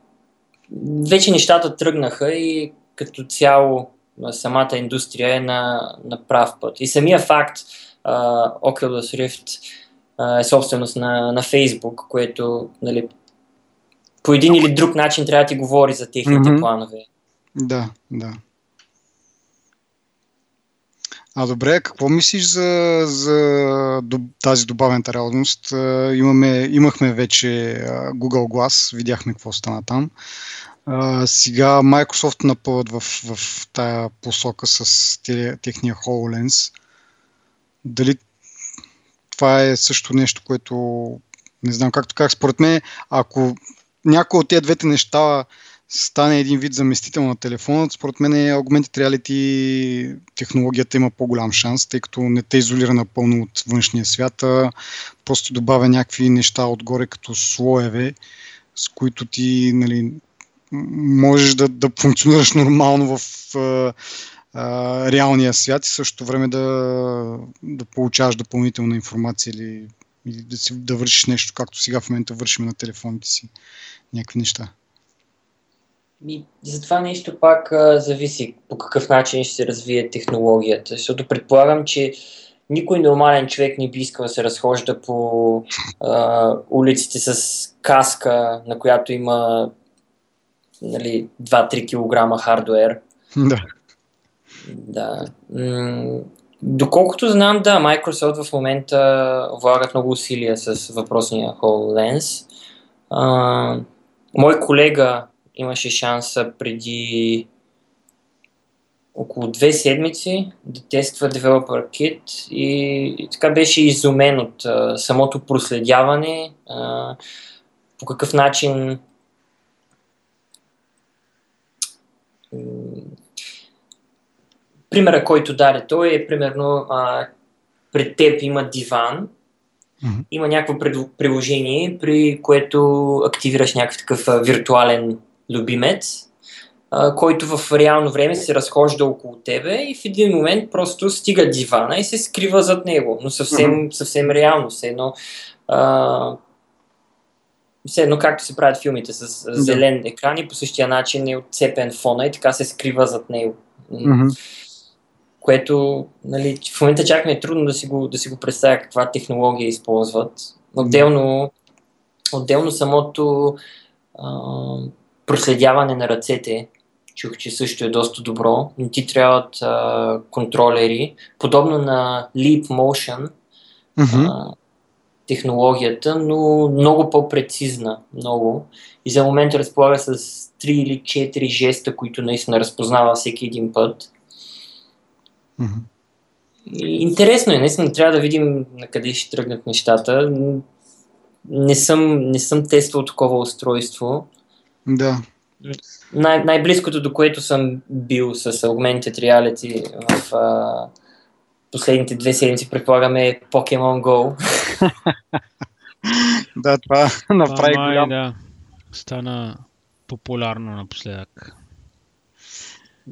вече нещата тръгнаха и като цяло самата индустрия е на, на прав път. И самия факт uh, Oculus Rift е собственост на, на Facebook, което нали, по един или друг начин трябва да ти говори за техните mm-hmm. планове. Да, да. А добре, какво мислиш за, за тази добавената реалност? Имаме, имахме вече Google Glass, видяхме какво стана там. сега Microsoft напълват в, в тая посока с техния HoloLens. Дали това е също нещо, което не знам както как според мен, ако някой от тези двете неща стане един вид заместител на телефона, според мен е Augmented Reality технологията има по-голям шанс, тъй като не те изолира напълно от външния свят, а просто добавя някакви неща отгоре като слоеве, с които ти нали, можеш да, да функционираш нормално в а, реалния свят и също време да, да получаваш допълнителна информация или, или да, си, да вършиш нещо, както сега в момента вършим на телефоните си някакви неща. И за това нещо пак а, зависи по какъв начин ще се развие технологията. Защото предполагам, че никой нормален човек не би искал да се разхожда по а, улиците с каска, на която има нали, 2-3 кг хардуер. Да. Да. М- доколкото знам, да, Microsoft в момента влагат много усилия с въпросния HoloLens. А, мой колега имаше шанса преди около две седмици да тества Developer Kit и, и така беше изумен от а, самото проследяване, а, по какъв начин примера, който даде той е примерно а, пред теб има диван, mm-hmm. има някакво приложение, при което активираш някакъв такъв а, виртуален любимец, а, който в реално време се разхожда около тебе и в един момент просто стига дивана и се скрива зад него, но съвсем, mm-hmm. съвсем реално, все едно а, все едно както се правят филмите с зелен екран и по същия начин е отцепен фона и така се скрива зад него. Mm-hmm което нали, в момента чак ми е трудно да си го, да си го представя каква технология използват. Отделно, отделно самото а, проследяване на ръцете, чух, че също е доста добро. Не ти трябват а, контролери. Подобно на Leap Motion, mm-hmm. а, технологията, но много по-прецизна. Много. И за момента разполага с 3 или 4 жеста, които наистина разпознава всеки един път. Mm-hmm. Интересно е, наистина трябва да видим на къде ще тръгнат нещата. Не съм, не съм тествал такова устройство. Да. Най- най-близкото до което съм бил с Augmented Reality в а, последните две седмици, предполагаме, е Pokemon Go. да, това направи голям. Да, стана популярно напоследък.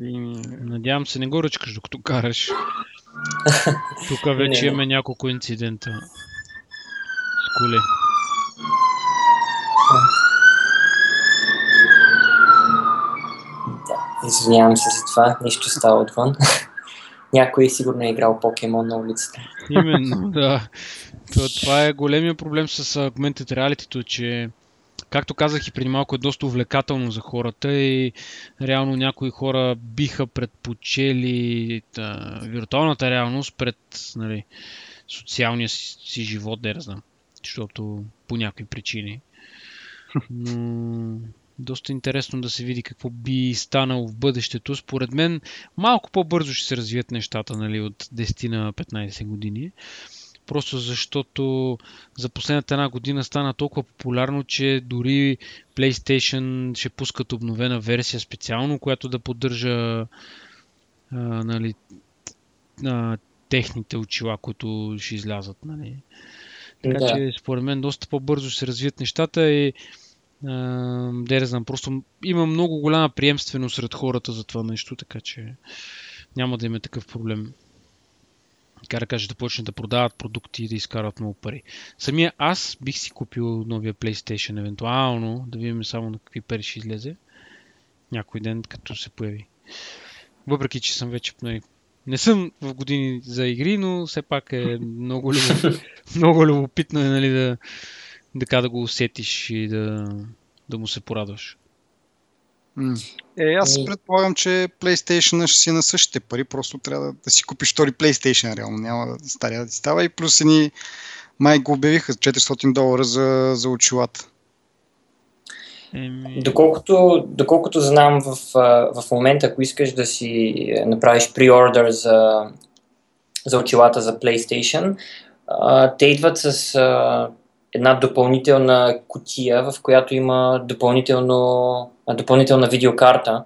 И, надявам се, не го ръчкаш докато караш. Тук вече имаме няколко инцидента с коли. Да, извинявам се за това, нещо става отвън. Някой сигурно е играл покемон на улицата. Именно, да. Това е големия проблем с Augmented Reality, че както казах и преди малко, е доста увлекателно за хората и реално някои хора биха предпочели да, виртуалната реалност пред нали, социалния си, живот, да знам, защото по някакви причини. Но доста интересно да се види какво би станало в бъдещето. Според мен малко по-бързо ще се развият нещата нали, от 10 на 15 години просто защото за последната една година стана толкова популярно, че дори PlayStation ще пускат обновена версия специално, която да поддържа а, нали, а, техните очила, които ще излязат. Нали. Така да. че според мен доста по-бързо ще се развият нещата и да знам, просто има много голяма приемственост сред хората за това нещо, така че няма да има такъв проблем така да кажа, да почнат да продават продукти и да изкарват много пари. Самия аз бих си купил новия PlayStation, евентуално, да видим само на какви пари ще излезе някой ден, като се появи. Въпреки, че съм вече нали, не съм в години за игри, но все пак е много, любов, много любопитно е нали, да, да, да го усетиш и да, да му се порадваш. Е, аз предполагам, че PlayStation ще си на същите пари, просто трябва да, да си купиш втори PlayStation, реално. Няма да стария да ти става. И плюс ни май го обявиха 400 долара за, за очилата. Доколкото, доколкото знам в, в момента, ако искаш да си направиш преордер за, за очилата за PlayStation, те идват с една допълнителна кутия, в която има допълнително, допълнителна видеокарта,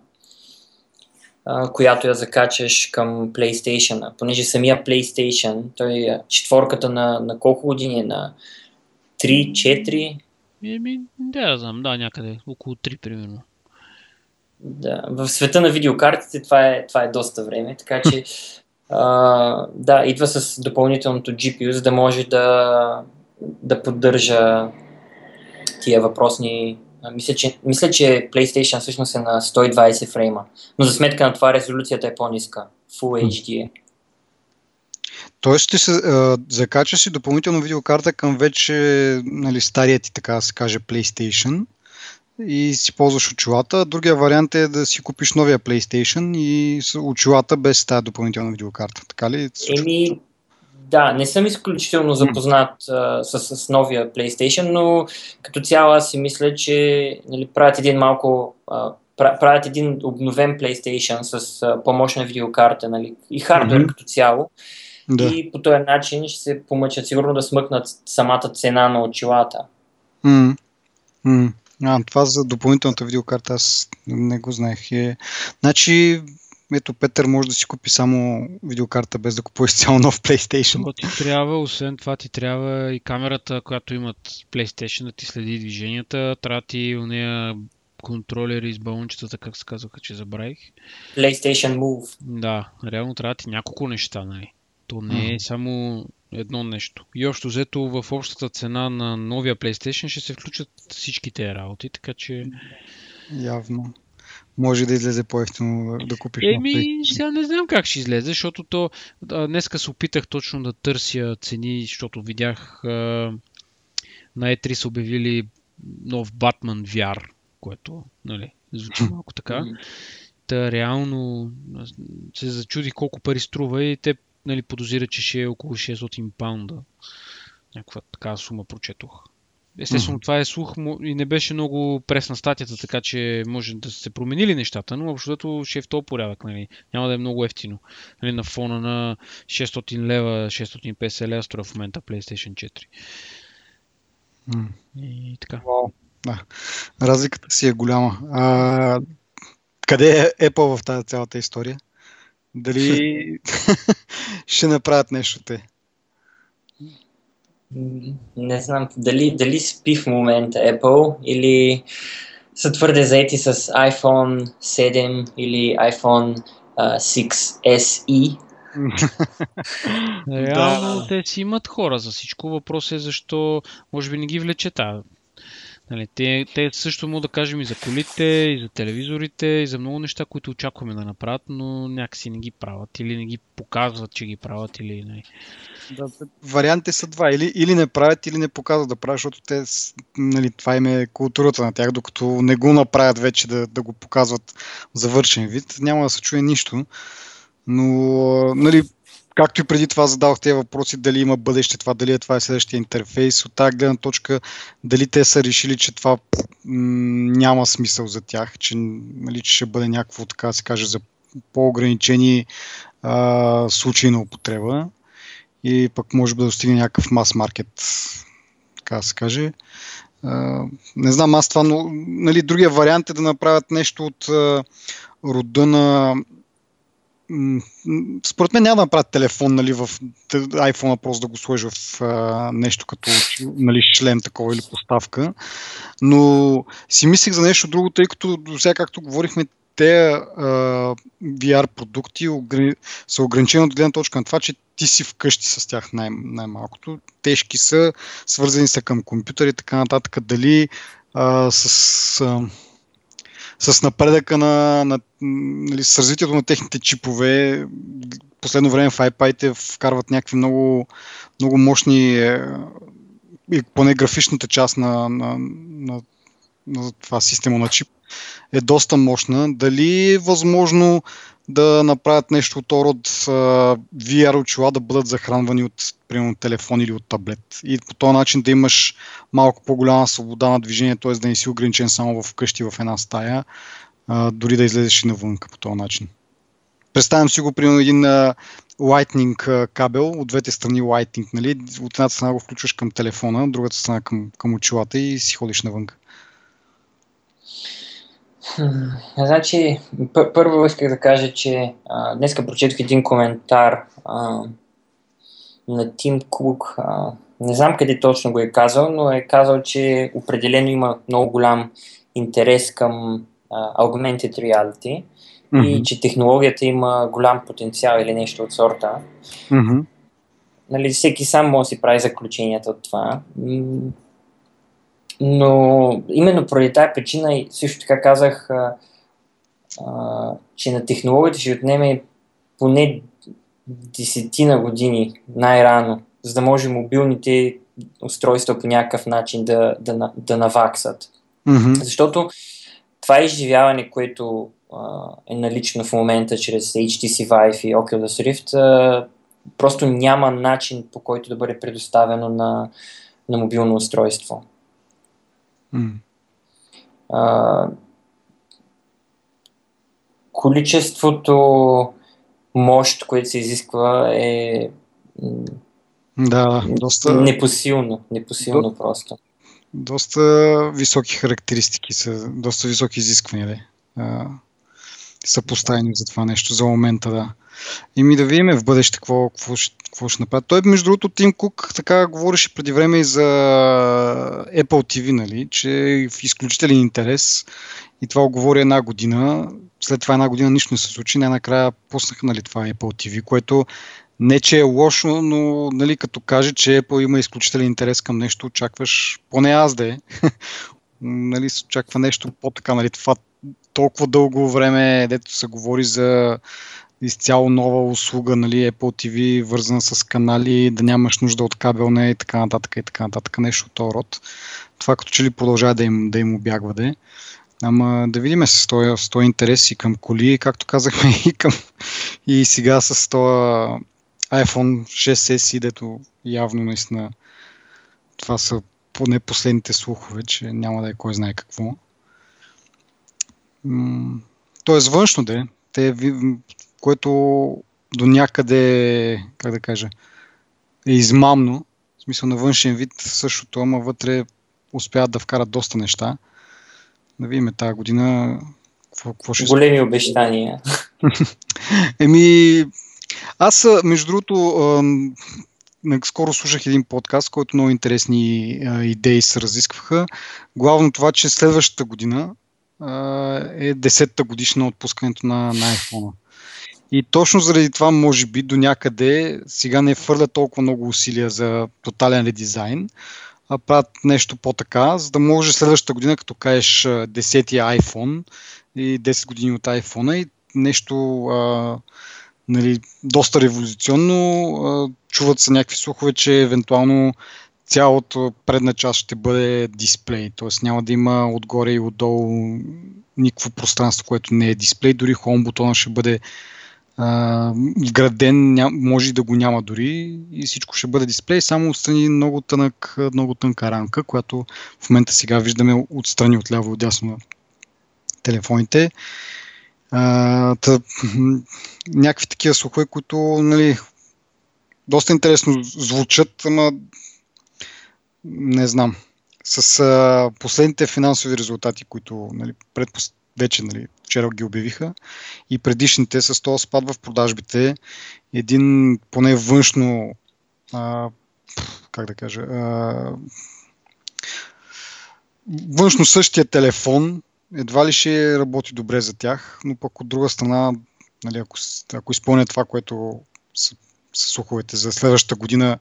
която я закачаш към PlayStation. Понеже самия PlayStation, той е четворката на, на колко години е? На 3-4? Еми, да, знам, да, някъде, около 3 примерно. Да, в света на видеокартите това е, това е доста време, така че а, да, идва с допълнителното GPU, за да може да, да поддържа тия въпросни мисля, че, мисля, че PlayStation всъщност е на 120 фрейма, но за сметка на това резолюцията е по-ниска. Full HD е. Тоест ще се а, закачаш си допълнително видеокарта към вече нали, стария ти, така да се каже, PlayStation и си ползваш очилата. Другия вариант е да си купиш новия PlayStation и очилата без тази допълнителна видеокарта. Така ли? Еми, да, не съм изключително запознат а, с, с новия PlayStation, но като цяло аз си мисля, че нали, правят един малко а, правят един обновен PlayStation с а, по-мощна видеокарта нали, и хардвер mm-hmm. като цяло. Да. И по този начин ще се помъчат сигурно да смъкнат самата цена на очилата. Mm. Mm. А, това за допълнителната видеокарта аз не го знаех. Е... Значи, ето Петър може да си купи само видеокарта без да купува цяло нов PlayStation. Това ти трябва, освен това ти трябва и камерата, която имат PlayStation да ти следи движенията, трябва ти у нея контролери с балончетата, как се казваха, че забравих. PlayStation Move. Да, реално трябва ти няколко неща, нали? То не е само едно нещо. И общо взето в общата цена на новия PlayStation ще се включат всичките работи, така че... Явно. Може да излезе по-ефтино да купиш Еми, сега не знам как ще излезе, защото то... Днеска се опитах точно да търся цени, защото видях а, на E3 са обявили нов Batman VR, което нали, звучи малко така. Та реално се зачуди колко пари струва и те нали, подозира, че ще е около 600 паунда. Някаква така сума прочетох. Естествено, mm-hmm. това е слух и не беше много пресна статията, така че може да се променили нещата, но общото ще е в този порядък. Нали. Няма да е много ефтино. Нали, на фона на 600 лева, 650 лева струва в момента PlayStation 4. Mm. И така. Wow. Да. Разликата си е голяма. А, къде е Apple в тази цялата история? Дали ще направят нещо те? Не знам дали, дали спи в момента Apple или са твърде заети с iPhone 7 или iPhone uh, 6SE. Реално да. те си имат хора за всичко. Въпрос е защо може би не ги влече тази Нали, те, те също могат да кажем и за колите, и за телевизорите, и за много неща, които очакваме да направят, но някакси не ги правят или не ги показват, че ги правят. Или, нали. Да, вариантите са два. Или, или не правят, или не показват да правят, защото те, нали, това им е културата на тях, докато не го направят вече да, да го показват в завършен вид, няма да се чуе нищо. Но, нали, както и преди това задавах тези въпроси, дали има бъдеще това, дали е това е следващия интерфейс. От тази гледна точка, дали те са решили, че това м- няма смисъл за тях, че, нали, че ще бъде някакво, така се каже, за по-ограничени а, случаи на употреба и пък може да достигне някакъв мас маркет, така да се каже. А, не знам аз това, но нали, другия вариант е да направят нещо от а, рода на според мен няма да направят телефон нали, в iPhone просто да го сложи в а, нещо като нали, шлем такова или поставка. Но си мислих за нещо друго, тъй като до сега, както говорихме, те а, VR продукти са ограничени от гледна точка на това, че ти си вкъщи с тях най- най-малкото. Тежки са, свързани са към компютъри и така нататък. Дали а, с... А, с напредъка на, на нали, с развитието на техните чипове, последно време в iPad вкарват някакви много, много мощни е, и поне графичната част на, на, на, на това система на чип е доста мощна. Дали е възможно да направят нещо от род VR очила да бъдат захранвани от примерно, телефон или от таблет. И по този начин да имаш малко по-голяма свобода на движение, т.е. да не си ограничен само в къщи в една стая, дори да излезеш и навънка по този начин. Представям си го, примерно, един а, Lightning кабел, от двете страни Lightning, нали? От едната страна го включваш към телефона, другата страна към, към очилата и си ходиш навънка. Значи, първо исках да кажа, че а, днеска прочетох един коментар а, на Тим Кук. А, не знам къде точно го е казал, но е казал, че определено има много голям интерес към а, augmented reality mm-hmm. и че технологията има голям потенциал или нещо от сорта. Mm-hmm. Нали, всеки сам може да си прави заключенията от това. Но именно поради тази причина също така казах, а, а, че на технологията ще отнеме поне десетина години най-рано, за да може мобилните устройства по някакъв начин да, да, да наваксат. Mm-hmm. Защото това изживяване, което а, е налично в момента чрез HTC Vive и Oculus Rift, а, просто няма начин по който да бъде предоставено на, на мобилно устройство. Mm. А, количеството мощ, което се изисква е да, доста... Непосилно, непосилно До... просто. Доста високи характеристики са, доста високи изисквания, да. А, са поставени за това нещо за момента, да. И ми да видим в бъдеще какво, какво, ще, какво ще направят. Той, между другото, Тим Кук така говореше преди време и за Apple TV, нали, че е в изключителен интерес и това оговори една година. След това една година нищо не се случи. Най-накрая пуснаха нали, това Apple TV, което не, че е лошо, но нали, като каже, че Apple има изключителен интерес към нещо, очакваш, поне аз да е, нали, очаква нещо по-така, нали, това толкова дълго време, дето се говори за изцяло нова услуга, нали, Apple TV, вързана с канали, да нямаш нужда от кабелне и така нататък и така нататък, нещо от род. Това като че ли продължава да им, да им обягва да. Ама да видим с този, с този интерес и към коли, както казахме и към и сега с този iPhone 6S, дето явно наистина това са поне последните слухове, че няма да е кой знае какво. Тоест външно да е, те, което до някъде, как да кажа, е измамно, в смисъл на външен вид същото, ама вътре успяват да вкарат доста неща. Да видим тази година какво, какво ще... Големи обещания. Еми, аз, между другото, скоро слушах един подкаст, който много интересни идеи се разискваха. Главно това, че следващата година е 10-та годишна отпускането на, на iPhone. И точно заради това, може би, до някъде сега не фърля толкова много усилия за тотален редизайн, а правят нещо по-така, за да може следващата година, като кажеш 10-ти iPhone и 10 години от iPhone и нещо а, нали, доста революционно. Чуват се някакви слухове, че евентуално цялото предна част ще бъде дисплей, т.е. няма да има отгоре и отдолу никакво пространство, което не е дисплей, дори хом бутона ще бъде а, вграден, ням, може да го няма дори и всичко ще бъде дисплей, само отстрани много, тънък, много тънка рамка, която в момента сега виждаме отстрани от ляво и отдясно на телефоните. А, тъ, някакви такива слухове, които нали, доста интересно звучат, ама не знам. С а, последните финансови резултати, които нали, предпос... вече нали, вчера ги обявиха и предишните с този спад в продажбите, един поне външно а, как да кажа а, външно същия телефон едва ли ще работи добре за тях, но пък от друга страна, нали, ако, ако изпълнят това, което са, са слуховете за следващата година,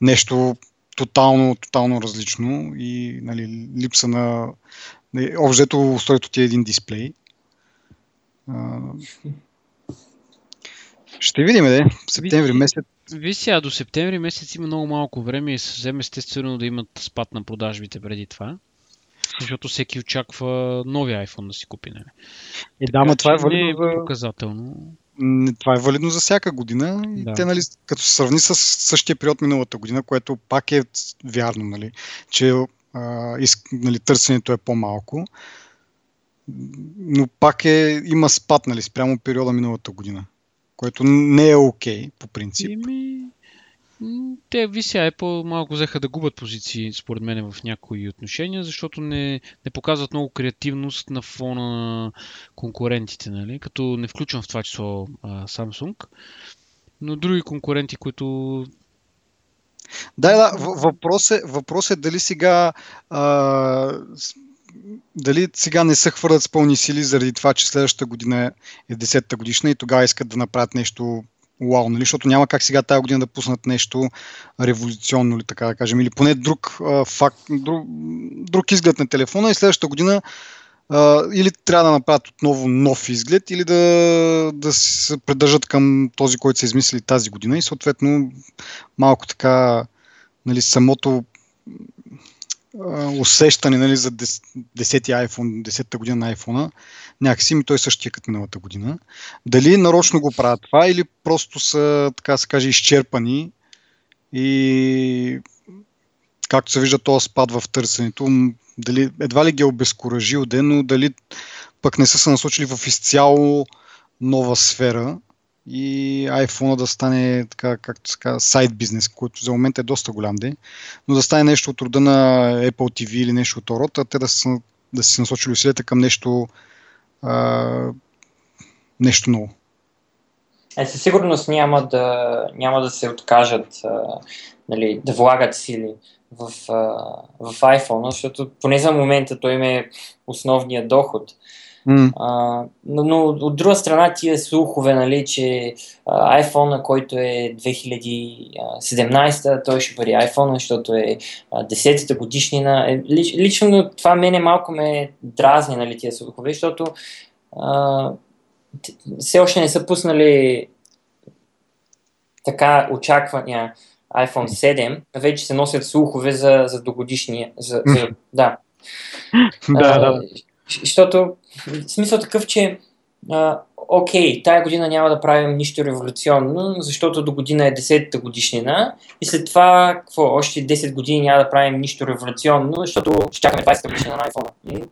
нещо тотално, тотално различно и нали, липса на... Общо устройството ти е един дисплей. А, ще видим, де. Септември месец. Виж сега, до септември месец има много малко време и съвсем естествено да имат спад на продажбите преди това защото всеки очаква новия iPhone да си купи. Нали? Е, да, но това е валидно е показателно. Това е валидно за всяка година и да. те, нали, като се сравни с същия период миналата година, което пак е вярно, нали, че а, из, нали, търсенето е по-малко, но пак е, има спад нали, спрямо периода миналата година, което не е окей okay, по принцип. Ими, те, вися Apple малко взеха да губят позиции, според мен, в някои отношения, защото не, не показват много креативност на фона на конкурентите, нали? като не включвам в това число а, Samsung, но други конкуренти, които да, да, въпрос е, въпрос е дали сега а, дали сега не се хвърлят с пълни сили заради това, че следващата година е 10-та годишна и тогава искат да направят нещо уау, нали? защото няма как сега тази година да пуснат нещо революционно, или така да кажем, или поне друг а, факт, друг, друг изглед на телефона и следващата година а, или трябва да направят отново нов изглед, или да, да се придържат към този, който са измислили тази година и съответно малко така нали, самото усещане нали, за 10-ти iPhone, 10-та година на iPhone, някакси ми той същия като миналата година. Дали нарочно го правят това или просто са, така се каже, изчерпани и както се вижда този спад в търсенето, дали, едва ли ги е обезкуражил ден, но дали пък не са се насочили в изцяло нова сфера и iPhone да стане, така, както се казва, сайт бизнес, който за момент е доста голям ден, но да стане нещо от рода на Apple TV или нещо от рода, те да, са, да си насочили усилията към нещо, а, нещо ново. Е, със сигурност няма да, няма да се откажат а, нали, да влагат сили в, а, в iPhone, защото поне за момента той им е основният доход. Mm. А, но, но от друга страна тия слухове, нали, че а, iPhone, който е 2017, той ще бъде iPhone, защото е 10-та годишнина. Е, лич, лично това мене малко ме дразни, нали, тия слухове, защото а, все още не са пуснали така очаквания iPhone 7, вече се носят слухове за, за догодишния. За, за, да. да, да. Защото смисъл такъв, че а, окей, тая година няма да правим нищо революционно, защото до година е 10-та годишнина и след това, какво, още 10 години няма да правим нищо революционно, защото ще чакаме 20-та годишнина на iPhone.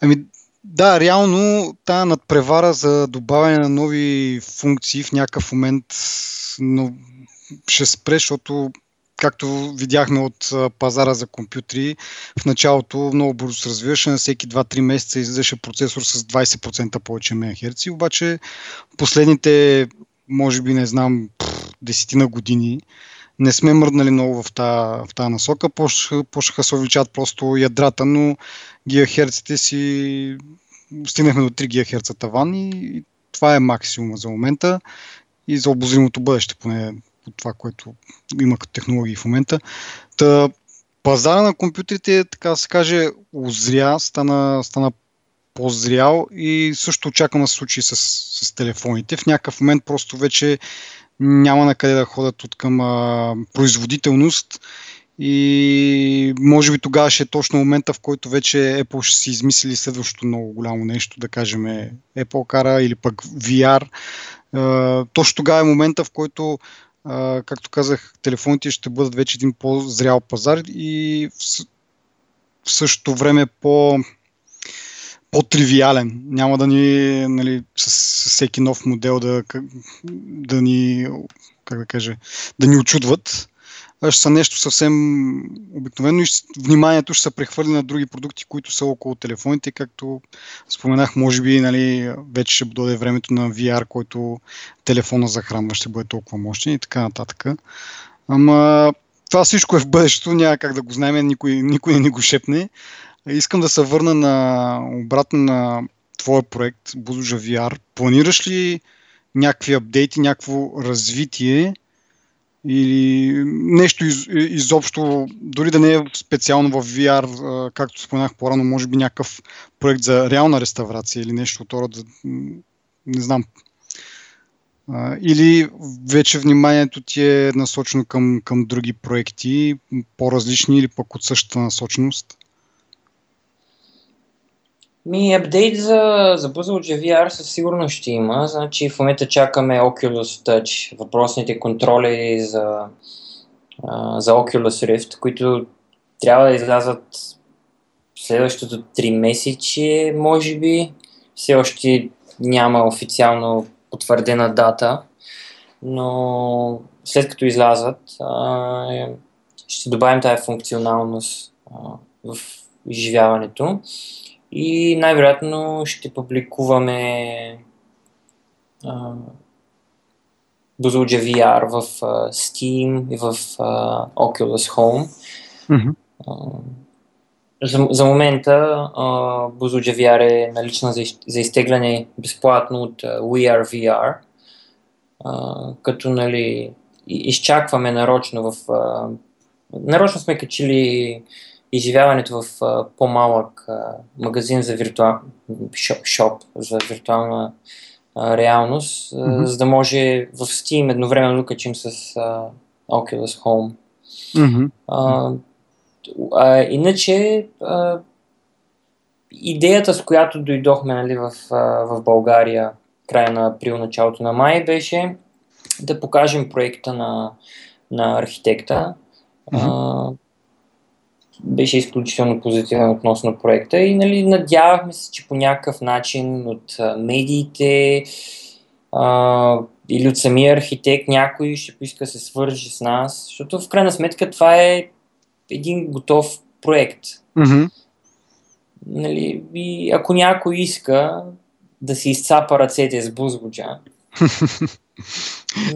Ами, да, реално тази надпревара за добавяне на нови функции в някакъв момент но ще спре, защото както видяхме от пазара за компютри, в началото много бързо се развиваше, на всеки 2-3 месеца излизаше процесор с 20% повече МГц, обаче последните, може би не знам, десетина години не сме мръднали много в тази, в тази насока, почнаха се увеличават просто ядрата, но гигахерците си стигнахме до 3 ГГц таван и това е максимума за момента и за обозримото бъдеще, поне от това, което има като технологии в момента. Та, пазара на компютрите, така се каже, озря, стана, стана по-зрял и също очаквам да се случи с, с телефоните. В някакъв момент просто вече няма на къде да ходят от към а, производителност и може би тогава ще е точно момента, в който вече Apple ще си измисли следващото много голямо нещо, да кажем Apple кара или пък VR. А, точно тогава е момента, в който както казах, телефоните ще бъдат вече един по-зрял пазар и в същото време по, по-тривиален. Няма да ни, нали, с, с всеки нов модел да, да ни, как да кажа, да ни очудват ще са нещо съвсем обикновено и вниманието ще се прехвърли на други продукти, които са около телефоните, както споменах, може би нали, вече ще дойде времето на VR, който телефона захранва, ще бъде толкова мощен и така нататък. Ама това всичко е в бъдещето, няма как да го знаем, никой, никой не ни го шепне. Искам да се върна на, обратно на твоя проект Buzujа VR. Планираш ли някакви апдейти, някакво развитие или нещо из, изобщо, дори да не е специално в VR, както споменах по-рано, може би някакъв проект за реална реставрация или нещо от рода, не знам. Или вече вниманието ти е насочено към, към други проекти, по-различни или пък от същата насоченост? Ми, апдейт за, за Buzzword VR със сигурност ще има. Значи в момента чакаме Oculus Touch, въпросните контроли за, за Oculus Rift, които трябва да излязат следващото 3 месече, може би. Все още няма официално потвърдена дата, но след като излязат, ще добавим тази функционалност в изживяването и най-вероятно ще публикуваме uh, VR в uh, Steam и в uh, Oculus Home. Mm-hmm. Uh, за, за момента uh, Buzlugia VR е налична за, за изтегляне безплатно от uh, WeAreVR. а, като нали, изчакваме нарочно в... А, нарочно сме качили изживяването в а, по-малък а, магазин за виртуал... шоп, шоп за виртуална а, реалност, mm-hmm. за да може в Steam едновременно да качим с а, Oculus Home. Mm-hmm. А, а, иначе а, идеята, с която дойдохме нали, в, в България края на април, началото на май, беше да покажем проекта на, на архитекта. Mm-hmm. Беше изключително позитивен относно проекта и нали, надявахме се, че по някакъв начин от медиите а, или от самия архитект някой ще поиска да се свържи с нас, защото в крайна сметка това е един готов проект. Mm-hmm. Нали, и ако някой иска да си изцапа ръцете с бузгоджа.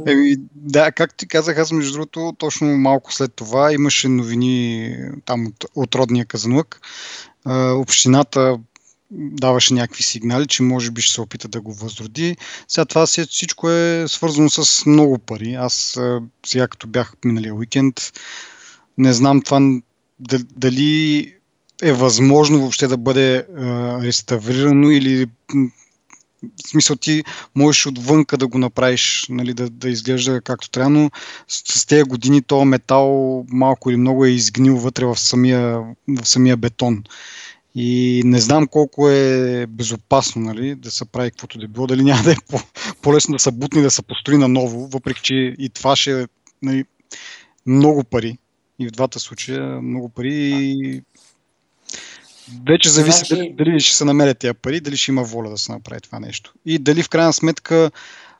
Еми, да, как ти казах, аз между другото, точно малко след това имаше новини там от, от родния Казанлък. общината даваше някакви сигнали, че може би ще се опита да го възроди. Сега това всичко е свързано с много пари. Аз сега като бях миналия уикенд, не знам това дали е възможно въобще да бъде реставрирано или в смисъл ти можеш отвънка да го направиш, нали, да, да изглежда както трябва, но с, с тези години то метал малко или много е изгнил вътре в самия, в самия бетон. И не знам колко е безопасно нали, да се прави каквото да било, дали няма да е по- по-лесно да се бутне да се построи наново, въпреки че и това ще е нали, много пари. И в двата случая много пари. Вече зависи значи... дали, дали ще се намерят тези пари, дали ще има воля да се направи това нещо. И дали в крайна сметка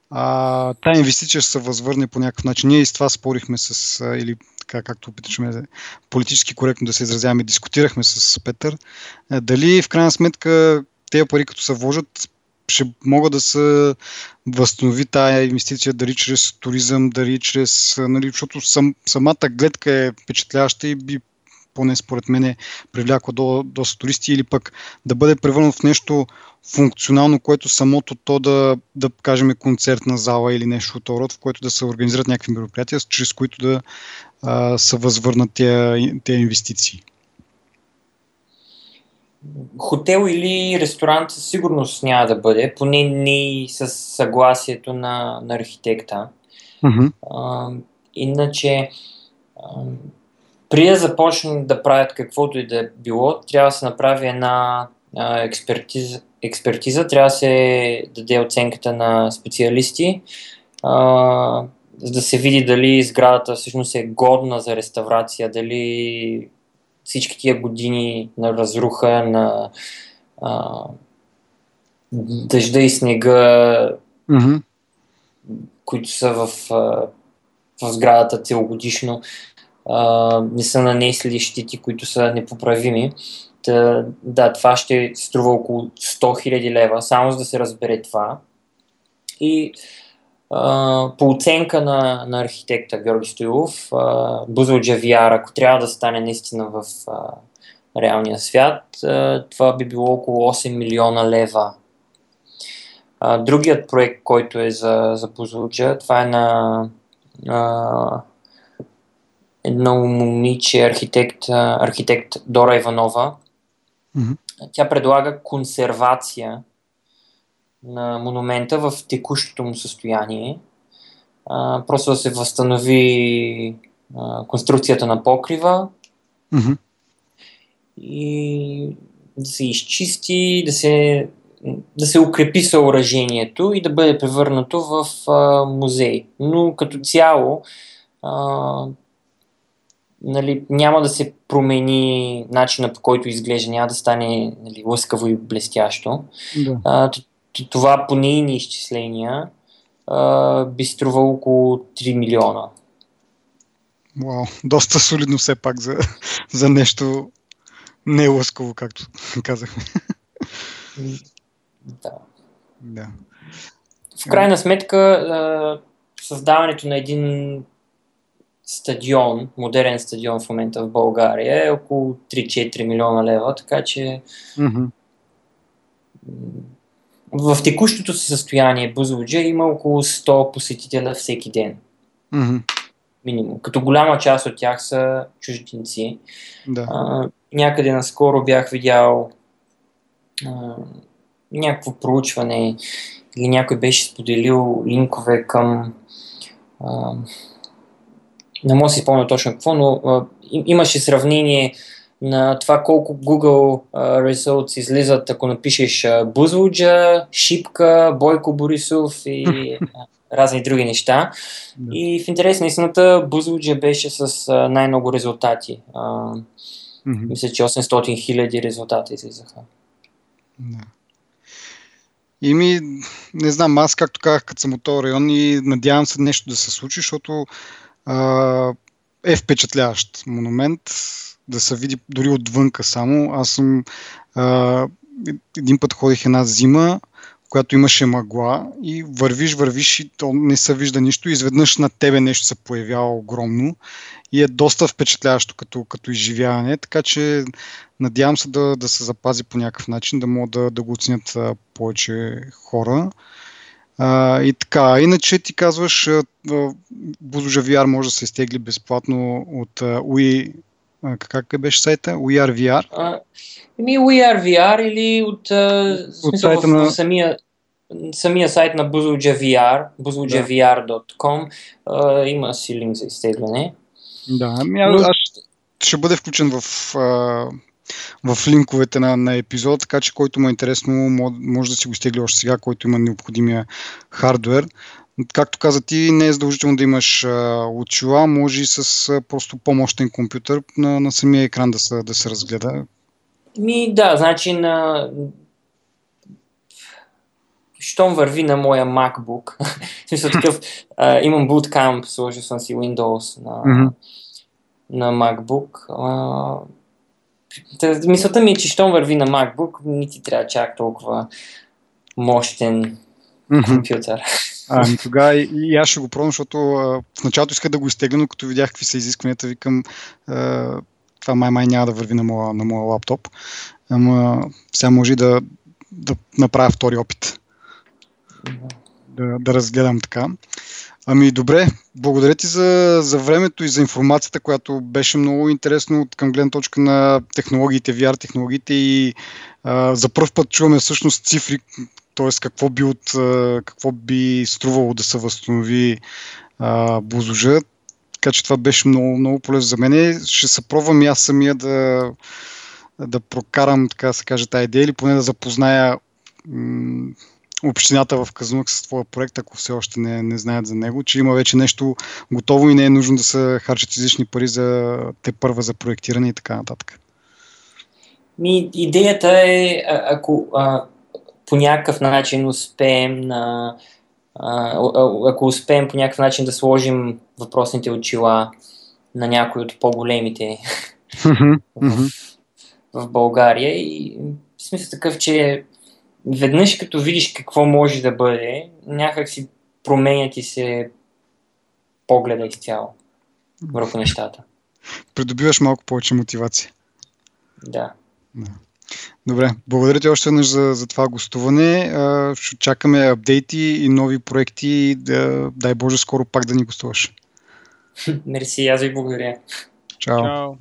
а, тая инвестиция ще се възвърне по някакъв начин. Ние и с това спорихме с, а, или така както опитахме политически коректно да се изразяваме, дискутирахме с Петър, а, дали в крайна сметка тези пари като се вложат, ще могат да се възстанови тая инвестиция, дали чрез туризъм, дали чрез, нали, защото сам, самата гледка е впечатляваща и би поне според мен е привлякло до, доста туристи или пък да бъде превърнат в нещо функционално, което самото то да, да кажем концертна зала или нещо от род, в което да се организират някакви мероприятия, чрез които да а, се възвърнат тези инвестиции. Хотел или ресторант със сигурност няма да бъде, поне не с съгласието на, на архитекта. Mm-hmm. А, иначе, а, преди да започнат да правят каквото и да е било, трябва да се направи една а, експертиза, експертиза, трябва да се даде оценката на специалисти, а, за да се види дали сградата всъщност е годна за реставрация, дали всички тия години на разруха, на а, дъжда и снега, mm-hmm. които са в, в сградата целогодишно, а, не са нанесли щити, които са непоправими. Та, да, това ще струва около 100 000 лева, само за да се разбере това. И а, по оценка на, на архитекта Георги Стоилов, Бузъл Джавиар, ако трябва да стане наистина в а, реалния свят, а, това би било около 8 милиона лева. А, другият проект, който е за, за Бузлуджа, това е на а, едно момиче, архитект, архитект Дора Иванова. Mm-hmm. Тя предлага консервация на монумента в текущото му състояние. А, просто да се възстанови а, конструкцията на покрива mm-hmm. и да се изчисти, да се, да се укрепи съоръжението и да бъде превърнато в а, музей. Но като цяло а, нали, няма да се промени начина по който изглежда, няма да стане нали, лъскаво и блестящо. Да. А, това по нейни изчисления а, би струвало около 3 милиона. Вау, доста солидно все пак за, за нещо не лъскаво, както казахме. Да. да. В крайна сметка, създаването на един стадион, модерен стадион в момента в България е около 3-4 милиона лева, така че mm-hmm. в текущото си състояние Бузлуджа има около 100 посетителя всеки ден. Мгм. Минимум. Като голяма част от тях са чужденци. Да. А, някъде наскоро бях видял а, някакво проучване или някой беше споделил линкове към а, не мога да си спомня точно какво, но а, им- имаше сравнение на това колко Google а, Results излизат, ако напишеш Бузлуджа, Шипка, Бойко Борисов и а, разни други неща. Да. И в интерес на истината Бузлуджа беше с а, най-много резултати. А, Мгм. мисля, че 800 хиляди резултата излизаха. Да. И ми, не знам, аз както казах, като съм от този район и надявам се нещо да се случи, защото е впечатляващ монумент, да се види дори отвънка само. Аз съм а, един път ходих една зима, която имаше мъгла и вървиш, вървиш и то не се вижда нищо. Изведнъж над тебе нещо се появява огромно и е доста впечатляващо като, като изживяване, така че надявам се да, да се запази по някакъв начин, да могат да, да го оценят повече хора. А, и така, иначе ти казваш, а, а, Бузожа VR може да се изтегли безплатно от UI, как е беше сайта? URVR. А, Ми WeAreVR или от, От смисъл, сайта в, на- самия, самия сайт на Buzluja VR, buzlujavr.com, а, има си линк за изтегляне. Да, ами Но- аз, аз ще бъде включен в, а, в линковете на, на епизод, така че който му е интересно, може, да си го изтегли още сега, който има необходимия хардвер. Както каза ти, не е задължително да имаш а, очила, може и с а, просто по-мощен компютър на, на самия екран да се, да се разгледа. Ми, да, значи на... Щом върви на моя MacBook, в смисъл такъв, а, имам Bootcamp, сложил съм си Windows на, Мгм. на MacBook. А, мисълта ми е, че щом върви на MacBook, не ти трябва чак толкова мощен компютър. Ами тогава и, и аз ще го пробвам, защото а, в началото исках да го изтегля, но като видях какви са изискванията, викам а, това май май няма да върви на моя, на моя лаптоп. Ама сега може да, да направя втори опит. Да, да разгледам така. Ами добре, благодаря ти за, за времето и за информацията, която беше много интересно от към гледна точка на технологиите, VR технологиите и а, за първ път чуваме всъщност цифри, т.е. какво би, от, какво би струвало да се възстанови а, Бузожа. Така че това беше много, много полезно за мен. Ще се пробвам и аз самия да, да прокарам, така се каже, тази идея или поне да запозная м- общината в Казунък с твоя проект, ако все още не, не знаят за него, че има вече нещо готово и не е нужно да се харчат излишни пари за те първа за проектиране и така нататък. Ми, идеята е, ако а, по някакъв начин успеем на а- ако успеем по някакъв начин да сложим въпросните очила на някои от по-големите в, в България и в смисъл такъв, че веднъж като видиш какво може да бъде, някак си променя ти се погледа изцяло върху нещата. Придобиваш малко повече мотивация. Да. Добре, благодаря ти още веднъж за, за това гостуване. А, Ще чакаме апдейти и нови проекти. Да, дай Боже, скоро пак да ни гостуваш. Мерси, аз ви благодаря. Чао. Чао.